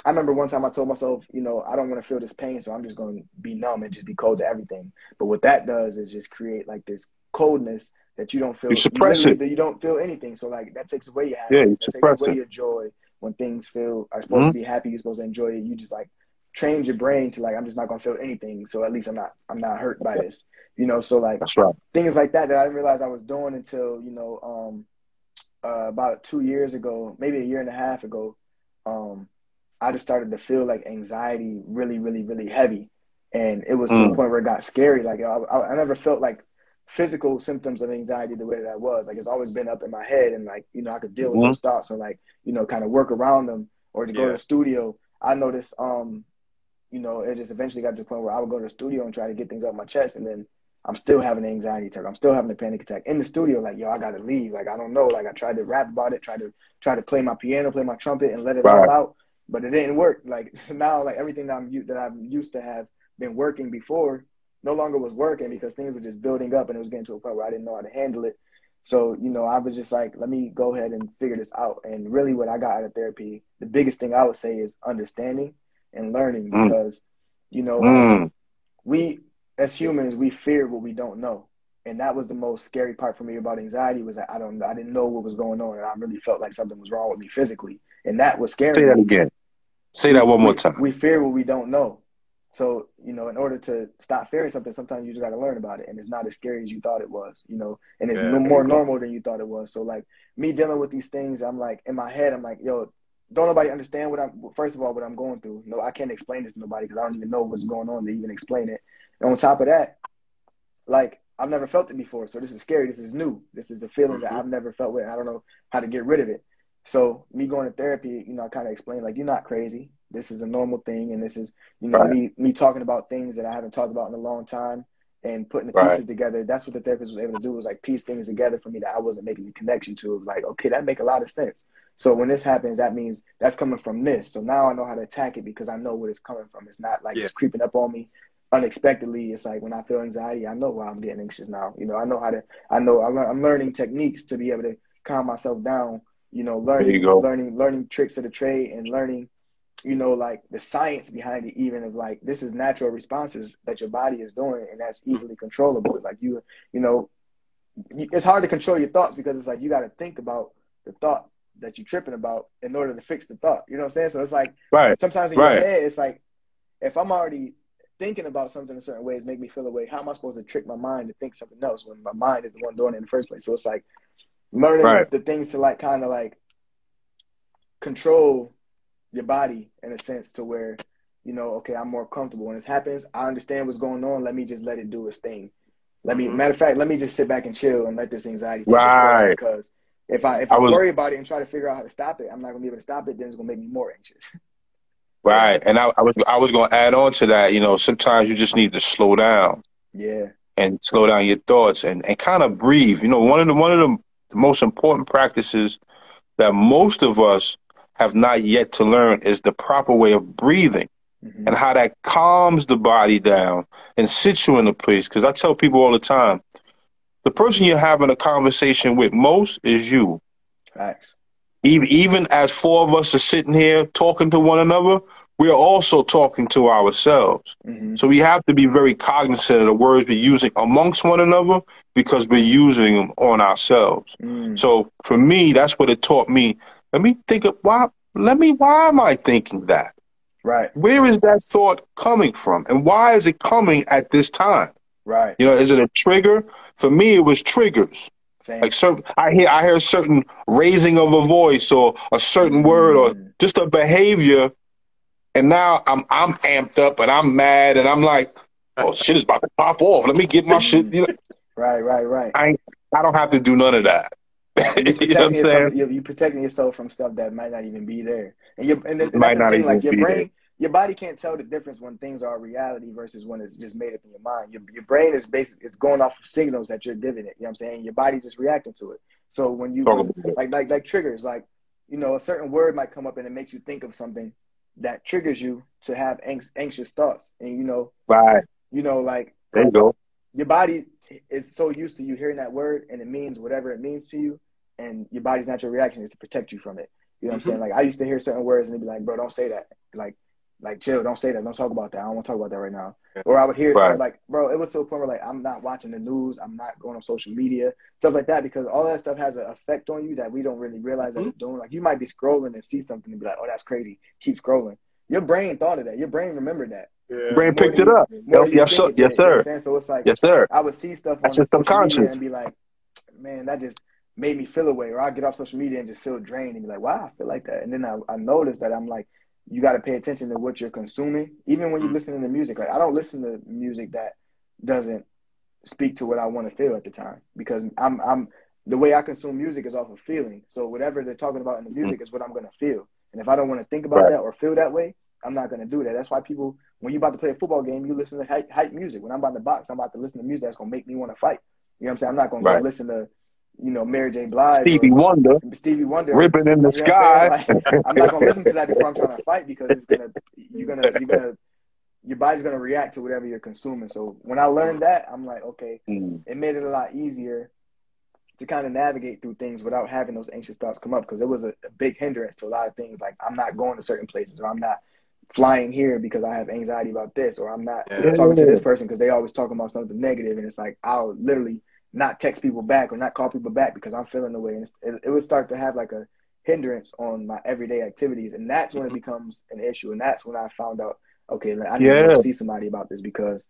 Speaker 4: I remember one time I told myself, you know, I don't want to feel this pain, so I'm just going to be numb and just be cold to everything. But what that does is just create like this coldness that you don't feel.
Speaker 2: You suppress
Speaker 4: literally- You don't feel anything, so like that takes away your happiness.
Speaker 2: Yeah, you
Speaker 4: that
Speaker 2: suppress
Speaker 4: takes away
Speaker 2: it.
Speaker 4: your joy when things feel are supposed
Speaker 2: Mhm.
Speaker 4: to be happy. You're supposed to enjoy it. You just like train your brain to like I'm just not gonna feel anything. So at least I'm not I'm not hurt by this. You know, so like
Speaker 2: That's right.
Speaker 4: things like that that I didn't realize I was doing until you know um, uh, about two years ago, maybe a year and a half ago. Um, I just started to feel like anxiety really, really, really heavy, and it was to
Speaker 2: Mm.
Speaker 4: the point where it got scary. Like I, I, never felt like physical symptoms of anxiety the way that I was. Like it's always been up in my head, and like you know I could deal with those thoughts or like you know kind of work around them or to go to the studio. I noticed, um, you know, it just eventually got to the point where I would go to the studio and try to get things off my chest, and then I'm still having an anxiety attack. I'm still having a panic attack in the studio. Like, yo, I gotta leave. Like, I don't know. Like, I tried to rap about it, tried to try to play my piano, play my trumpet, and let it
Speaker 2: Right.
Speaker 4: all out, but it didn't work. Like now, like everything that I'm that I'm used to have been working before no longer was working because things were just building up, and it was getting to a point where I didn't know how to handle it. So, you know, I was just like, let me go ahead and figure this out. And really, what I got out of therapy, the biggest thing I would say is understanding and learning
Speaker 2: Mm.
Speaker 4: because You know,
Speaker 2: Mm.
Speaker 4: we as humans we fear what we don't know and that was the most scary part for me about anxiety was that i don't i didn't know what was going on and i really felt like something was wrong with me physically and that was scary
Speaker 2: Say that again. Say that one more
Speaker 4: we,
Speaker 2: time.
Speaker 4: we fear what we don't know so you know in order to stop fearing something sometimes you just got to learn about it and it's not as scary as you thought it was you know and it's
Speaker 1: Yeah,
Speaker 4: no more normal than you thought it was so like me dealing with these things i'm like in my head i'm like yo don't nobody understand what i'm first of all what i'm going through no i can't explain this to nobody because i don't even know what's going on to even explain it and on top of that like I've never felt it before, so this is scary. This is new. This is a feeling that
Speaker 1: Mhm.
Speaker 4: I've never felt with. I don't know how to get rid of it. So me going to therapy, you know, I kind of explained like you're not crazy. This is a normal thing, and this is you know
Speaker 2: Right.
Speaker 4: me me talking about things that I haven't talked about in a long time and putting the
Speaker 2: Right.
Speaker 4: pieces together. That's what the therapist was able to do was like piece things together for me that I wasn't making the connection to. Like okay, that make a lot of sense. So when this happens, that means that's coming from this. So now I know how to attack it because I know where it's coming from. It's not like
Speaker 1: Yeah.
Speaker 4: it's creeping up on me unexpectedly. It's like when I feel anxiety, I know why I'm getting anxious now. You know, I know how to. I know I I'm learning techniques to be able to calm myself down. You know, learning,
Speaker 2: you
Speaker 4: learning, learning tricks of the trade, and learning, you know, like the science behind it. Even of like this is natural responses that your body is doing, and that's easily controllable. Like you, you know, it's hard to control your thoughts because it's like you got to think about the thought that you're tripping about in order to fix the thought. You know what I'm saying? So it's like
Speaker 2: Right.
Speaker 4: sometimes in
Speaker 2: Right.
Speaker 4: your head, it's like if I'm already thinking about something in certain ways, make me feel a way. How am I supposed to trick my mind to think something else when my mind is the one doing it in the first place? So it's like learning
Speaker 2: Right.
Speaker 4: the things to like kind of like control your body in a sense to where you know, okay, I'm more comfortable when this happens. I understand what's going on. Let me just let it do its thing. Let me,
Speaker 1: Mhm.
Speaker 4: matter of fact, let me just sit back and chill and let this anxiety take
Speaker 2: Right.
Speaker 4: because if I if
Speaker 2: I
Speaker 4: I,
Speaker 2: was-
Speaker 4: worry about it and try to figure out how to stop it, I'm not gonna be able to stop it. Then it's gonna make me more anxious.
Speaker 2: Right. And I, I was I was gonna add on to that, you know, sometimes you just need to slow down
Speaker 4: yeah,
Speaker 2: and slow down your thoughts and, and kind of breathe. You know, one of the one of the, the most important practices that most of us have not yet to learn is the proper way of breathing
Speaker 4: Mhm.
Speaker 2: and how that calms the body down and sits you in a place. Because I tell people all the time, the person you're having a conversation with most is you.
Speaker 4: facts.
Speaker 2: Even, even as four of us are sitting here talking to one another, we are also talking to ourselves.
Speaker 4: hmm
Speaker 2: So we have to be very cognizant of the words we're using amongst one another because we're using them on ourselves.
Speaker 4: Mm.
Speaker 2: So for me, that's what it taught me. Let me think of why. Let me. Why am I thinking that?
Speaker 4: Right,
Speaker 2: Where is that thought coming from, and why is it coming at this time?
Speaker 4: right.
Speaker 2: You know, is it a trigger? For me, it was triggers.
Speaker 4: Same.
Speaker 2: Like certain, I hear, I hear a certain raising of a voice or a certain word or
Speaker 4: Mm.
Speaker 2: just a behavior, and now I'm I'm amped up and I'm mad and I'm like, oh shit is about to pop off. Let me get my shit. You know,
Speaker 4: right, right, right.
Speaker 2: I I don't have to do none of that.
Speaker 4: You're
Speaker 2: you know what I'm
Speaker 4: protecting
Speaker 2: saying?
Speaker 4: yourself. You're, you're protecting yourself from stuff that might not even be there, and you and, and
Speaker 2: Might not
Speaker 4: the thing. Like your
Speaker 2: be
Speaker 4: brain, your body can't tell the difference when things are reality versus when it's just made up in your mind. Your your brain is basically it's going off of signals that you're giving it. You know what I'm saying? Your body just reacting to it. So when you
Speaker 2: Talk about it.
Speaker 4: like like like triggers, like you know, a certain word might come up and it makes you think of something that triggers you to have anx- anxious thoughts, and you know,
Speaker 2: Right.
Speaker 4: you know, like
Speaker 2: There you go.
Speaker 4: your body is so used to you hearing that word and it means whatever it means to you. And your body's natural reaction is to protect you from it. You know what i'm mm-hmm. saying? Like i used to hear certain words and they'd be like bro don't say that. Like like chill don't say that. Don't talk about that. I don't want to talk about that right now or i would hear
Speaker 2: Right.
Speaker 4: like bro it was to a point where like i'm not watching the news i'm not going on social media stuff like that because all that stuff has an effect on you that we don't really realize that mm-hmm. it's doing like you might be scrolling and see something and be like oh that's crazy keep scrolling your brain thought of that your brain remembered that
Speaker 1: Yeah.
Speaker 2: Brain picked
Speaker 4: than
Speaker 2: it up.
Speaker 4: more than you
Speaker 2: Yes,
Speaker 4: think
Speaker 2: sir.
Speaker 4: it
Speaker 2: Yes,
Speaker 4: you know
Speaker 2: sir.
Speaker 4: so it's like
Speaker 2: Yes, sir.
Speaker 4: I would see stuff on
Speaker 2: That's your
Speaker 4: social media
Speaker 2: subconscious.
Speaker 4: and be like, man, that just made me feel away. Or I get off social media and just feel drained and be like, wow, I feel like that. And then I, I noticed that I'm like, you got to pay attention to what you're consuming, even when you're
Speaker 1: Mm.
Speaker 4: listening to music. Like I don't listen to music that doesn't speak to what I want to feel at the time because I'm I'm the way I consume music is off of feeling. So whatever they're talking about in the music is what I'm gonna feel. And if I don't want to think about
Speaker 2: Right.
Speaker 4: that or feel that way, I'm not gonna do that. That's why people, when you're about to play a football game, you listen to hype, hype music. When I'm about to box, I'm about to listen to music that's gonna make me want to fight. You know what I'm saying? I'm not gonna
Speaker 2: Right.
Speaker 4: go listen to, you know, Mary J. Blige,
Speaker 2: Stevie
Speaker 4: or
Speaker 2: Wonder,
Speaker 4: Stevie Wonder,
Speaker 2: ripping in the
Speaker 4: You I'm
Speaker 2: sky.
Speaker 4: Like, I'm not gonna listen to that before I'm trying to fight because it's gonna, you're gonna, you're gonna, your body's gonna react to whatever you're consuming. So when I learned that, I'm like, okay,
Speaker 2: Mm.
Speaker 4: it made it a lot easier to kind of navigate through things without having those anxious thoughts come up because it was a, a big hindrance to a lot of things. Like I'm not going to certain places or I'm not flying here because I have anxiety about this, or I'm not
Speaker 1: Yeah.
Speaker 4: talking to this person because they always talking about something negative, and it's like I'll literally not text people back or not call people back because I'm feeling the way, and it, it would start to have like a hindrance on my everyday activities, and that's when it becomes an issue, and that's when I found out, okay, I need to
Speaker 2: Yeah.
Speaker 4: go see somebody about this because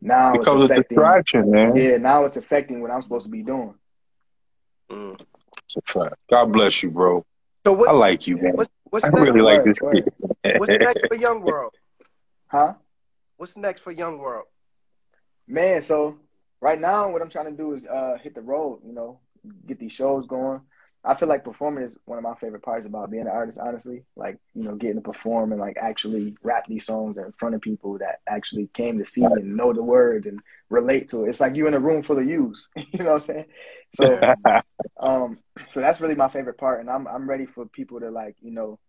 Speaker 4: now
Speaker 2: Becomes
Speaker 4: it's
Speaker 2: a
Speaker 4: affecting.
Speaker 2: distraction, man.
Speaker 4: Yeah, now it's affecting what I'm supposed to be doing.
Speaker 1: Mm.
Speaker 2: It's a fact. God bless you, bro.
Speaker 1: So what's
Speaker 2: I like you, man.
Speaker 1: what's what's
Speaker 2: I
Speaker 1: next?
Speaker 2: really like this kid.
Speaker 1: What's next for Young World?
Speaker 4: Huh?
Speaker 1: What's next for Young World?
Speaker 4: Man, so right now what I'm trying to do is uh hit the road, you know, get these shows going. I feel like performing is one of my favorite parts about being an artist, honestly. Like, you know, getting to perform and like actually rap these songs in front of people that actually came to see and know the words and relate to it. It's like you're in a room full of yous. you know what I'm saying? So um so that's really my favorite part and I'm I'm ready for people to like, you know,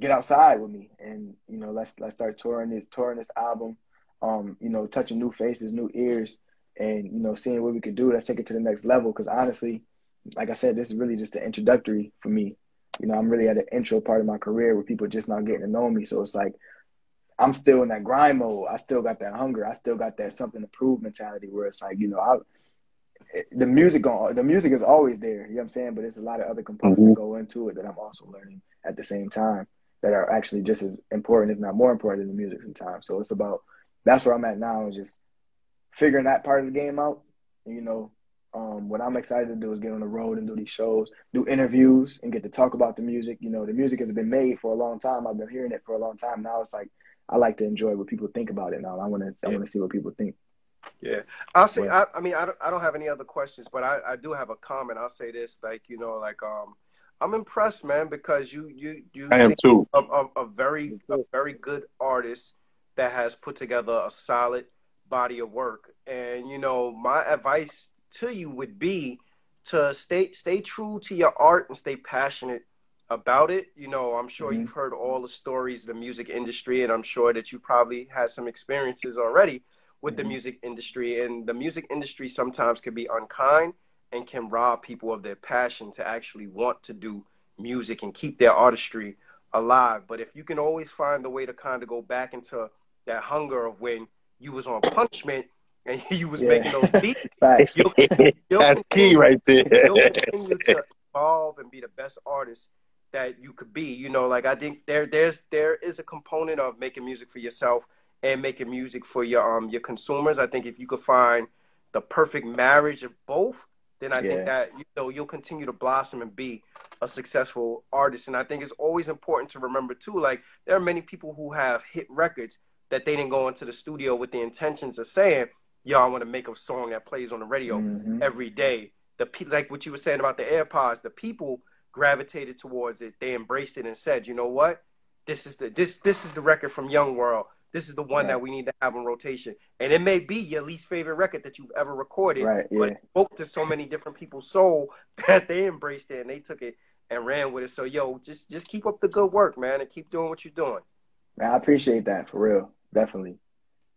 Speaker 4: get outside with me and, you know, let's let's start touring this touring this album. Um, you know, touching new faces, new ears, and you know, seeing what we could do. Let's take it to the next level. Because honestly, like I said, this is really just the introductory for me. You know, I'm really at the intro part of my career where people just not getting to know me. So it's like I'm still in that grind mode. I still got that hunger. I still got that something to prove mentality where it's like, you know, I the music on the music is always there, you know what I'm saying? But there's a lot of other components
Speaker 2: Mhm.
Speaker 4: that go into it that I'm also learning at the same time that are actually just as important, if not more important than the music sometimes. So it's about that's where I'm at now is just figuring that part of the game out. You know, um, what I'm excited to do is get on the road and do these shows, do interviews, and get to talk about the music. You know, the music has been made for a long time. I've been hearing it for a long time. Now it's like I like to enjoy what people think about it. Now I want to I want to see what people think.
Speaker 1: Yeah, I'll say.
Speaker 4: Right.
Speaker 1: I, I mean, I don't, I don't have any other questions, but I, I do have a comment. I'll say this, like you know, like um, I'm impressed, man, because you you you
Speaker 2: I am too.
Speaker 1: a, a, a very a very good artist that has put together a solid body of work. And you know, my advice to you would be to stay stay true to your art and stay passionate about it. You know, I'm sure
Speaker 4: Mhm.
Speaker 1: you've heard all the stories of the music industry, and I'm sure that you probably had some experiences already with the
Speaker 4: Mhm.
Speaker 1: music industry. And the music industry sometimes can be unkind and can rob people of their passion to actually want to do music and keep their artistry alive. But if you can always find a way to kind of go back into that hunger of when you was on punishment and you was
Speaker 4: Yeah.
Speaker 1: making those beats, you'll, you'll
Speaker 2: That's key right there.
Speaker 1: you'll continue to evolve and be the best artist that you could be. You know, like I think there there's there is a component of making music for yourself and making music for your um your consumers. I think if you could find the perfect marriage of both, then I
Speaker 4: Yeah.
Speaker 1: think that you know you'll continue to blossom and be a successful artist. And I think it's always important to remember too, like there are many people who have hit records that they didn't go into the studio with the intentions of saying, "Yo, I want to make a song that plays on the radio."
Speaker 4: Mhm.
Speaker 1: every day. The pe- like what you were saying about the AirPods, the people gravitated towards it. They embraced it and said, "You know what? This is the this this is the record from Young World. This is the one
Speaker 4: Right.
Speaker 1: that we need to have on rotation." And it may be your least favorite record that you've ever recorded,
Speaker 4: Right,
Speaker 1: but
Speaker 4: yeah.
Speaker 1: it spoke to so many different people's soul that they embraced it and they took it and ran with it. So, yo, just just keep up the good work, man, and keep doing what you're doing.
Speaker 4: Man, I appreciate that for real. Definitely.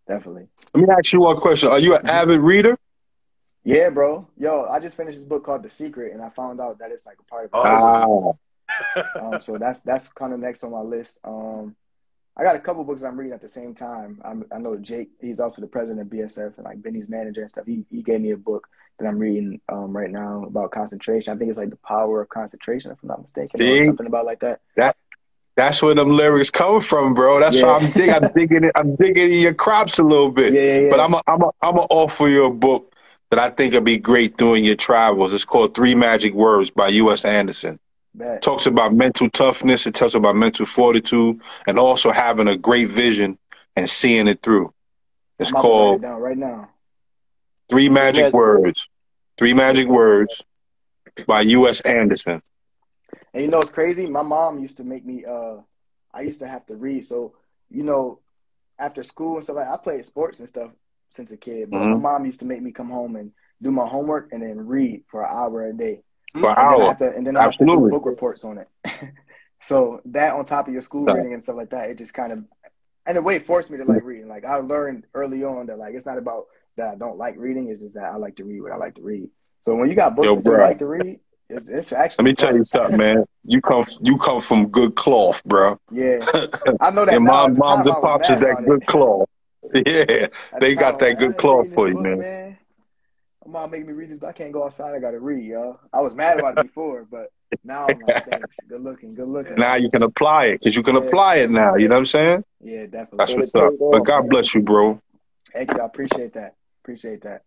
Speaker 4: Definitely.
Speaker 2: Let me ask you one question. Are you an avid reader?
Speaker 4: Yeah, bro. Yo, I just finished this book called The Secret and I found out that it's like a part of
Speaker 1: Oh,
Speaker 4: um, so that's that's kind of next on my list. Um, I got a couple books I'm reading at the same time. I'm, I know Jake, he's also the president of BSF and like Benny's manager and stuff. He he gave me a book that I'm reading um, right now about concentration. I think it's like the power of concentration, if I'm not mistaken,
Speaker 2: See?
Speaker 4: something about like that. that.
Speaker 2: That's where them lyrics come from, bro. That's why I'm dig- I'm digging it. I'm digging in your crops a little bit.
Speaker 4: yeah, yeah.
Speaker 2: But I'm a, I'm a, I'm gonna offer you a book that I think would be great during your travels. It's called Three Magic Words by U.S. Andersen. Talks about mental toughness. It talks about mental fortitude, and also having a great vision and seeing it through. It's
Speaker 4: I'm about to write it
Speaker 2: called
Speaker 4: right now.
Speaker 2: Three Magic
Speaker 3: Magic
Speaker 2: Words. Three Magic Words by U.S. Andersen.
Speaker 4: And you know it's crazy? My mom used to make me uh I used to have to read. So, you know, after school and stuff like I played sports and stuff since a kid. But
Speaker 2: Mhm.
Speaker 4: my mom used to make me come home and do my homework and then read for an hour a day.
Speaker 2: For an
Speaker 4: And then I
Speaker 2: hour.
Speaker 4: have to and then I have to do book reports on it. so that on top of your school
Speaker 2: Right.
Speaker 4: reading and stuff like that, it just kind of in a way forced me to like reading. Like I learned early on that like it's not about that I don't like reading, it's just that I like to read what I like to read. So when you got books
Speaker 2: Yo,
Speaker 4: that you like to read, It's, it's actually.
Speaker 2: Let me tell you something, man. You come you come from good cloth, bro.
Speaker 4: Yeah, I know that.
Speaker 2: and
Speaker 4: now.
Speaker 2: mom,
Speaker 4: the
Speaker 2: moms
Speaker 4: time,
Speaker 2: and pops are that good
Speaker 4: it.
Speaker 2: cloth. Yeah, they
Speaker 4: the
Speaker 2: got
Speaker 4: time,
Speaker 2: that
Speaker 4: I
Speaker 2: good cloth for you,
Speaker 4: book,
Speaker 2: man.
Speaker 4: My mom making me read this, but I can't go outside. I gotta read, y'all. I was mad about it before, but now I'm like, thanks. Good looking, good looking.
Speaker 2: Now you can apply it because you can
Speaker 4: Yeah.
Speaker 2: apply it now. You know what I'm saying?
Speaker 4: Yeah, definitely.
Speaker 2: That's what's up. But God bless you, bro.
Speaker 4: Thank you. I appreciate that. Appreciate that.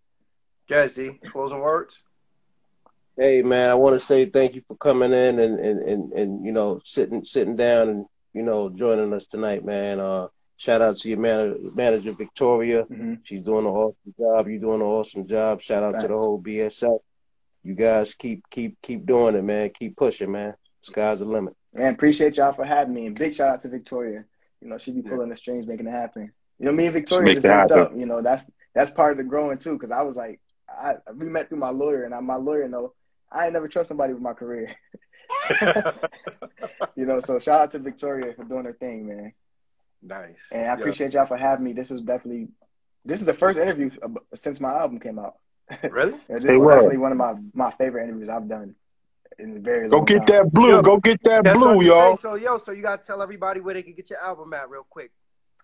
Speaker 1: Jazzy, closing words.
Speaker 3: Hey man, I want to say thank you for coming in and, and, and, and you know sitting sitting down and you know joining us tonight, man. Uh, shout out to your manager, manager Victoria.
Speaker 4: hmm
Speaker 3: She's doing an awesome job. You're doing an awesome job. Shout out to the whole BSF. You guys keep keep keep doing it, man. Keep pushing, man. Sky's the limit.
Speaker 4: Man, appreciate y'all for having me, and big shout out to Victoria. You know, she be
Speaker 1: Yeah.
Speaker 4: pulling the strings, making it happen. You know, me and Victoria just
Speaker 2: it
Speaker 4: linked
Speaker 2: happen.
Speaker 4: up. You know, that's that's part of the growing too. Because I was like, I we met through my lawyer, and I, my lawyer know I ain't never trust nobody with my career. you know, so shout out to Victoria for doing her thing, man.
Speaker 1: nice.
Speaker 4: And I
Speaker 1: Yeah.
Speaker 4: appreciate y'all for having me. This was definitely this is the first interview since my album came out.
Speaker 1: Really?
Speaker 4: And this
Speaker 2: Say
Speaker 4: is
Speaker 2: what?
Speaker 4: definitely one of my my favorite interviews I've done in a very
Speaker 2: Go get
Speaker 4: time.
Speaker 2: that blue.
Speaker 1: Yo,
Speaker 2: Go get that blue, y'all.
Speaker 1: So yo, so you gotta tell everybody where they can get your album at real quick.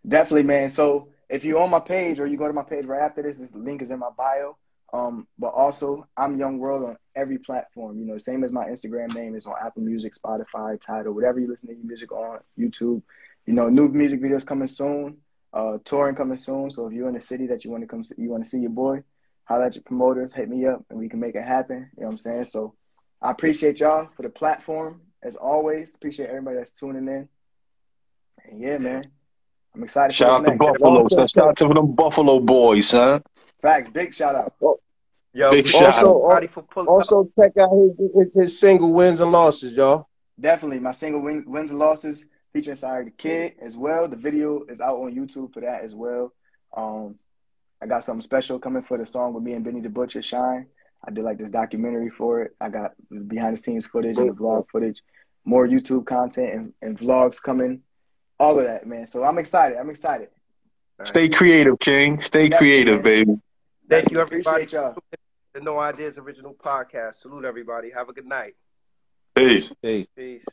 Speaker 4: Definitely, man. So if you're on my page or you go to my page right after this, this link is in my bio. Um, but also I'm Young World on every platform. You know, same as my Instagram name is on Apple Music, Spotify, Tidal, whatever you listen to your music on, YouTube. You know, new music videos coming soon. Uh, touring coming soon. So if you're in the city that you want to come, see, you want to see your boy, holler at your promoters, hit me up, and we can make it happen. You know what I'm saying? So I appreciate y'all for the platform as always. Appreciate everybody that's tuning in. And yeah, man, I'm excited.
Speaker 2: Shout out to. Buffalo, son. Shout out to them Buffalo boys, huh?
Speaker 4: Facts, big shout out.
Speaker 1: Yo,
Speaker 2: Big
Speaker 1: we
Speaker 2: shout
Speaker 1: thank
Speaker 3: out.
Speaker 1: for.
Speaker 3: Also check out his, his, his single wins and losses, y'all.
Speaker 4: Definitely, my single win, wins and losses featuring Sorry the Kid as well. The video is out on YouTube for that as well. Um, I got something special coming for the song with me and Benny the Butcher, Shine. I did like this documentary for it. I got behind the scenes footage and the vlog footage, more YouTube content and, and vlogs coming, all of that, man. So I'm excited. I'm excited.
Speaker 2: Stay creative, King. Stay
Speaker 4: Definitely,
Speaker 2: creative,
Speaker 4: man.
Speaker 2: baby.
Speaker 1: Thank you, everybody.
Speaker 4: Appreciate y'all.
Speaker 1: The No Ideas Original Podcast. Salute everybody. Have a good night.
Speaker 2: Peace.
Speaker 3: Peace.
Speaker 1: Peace.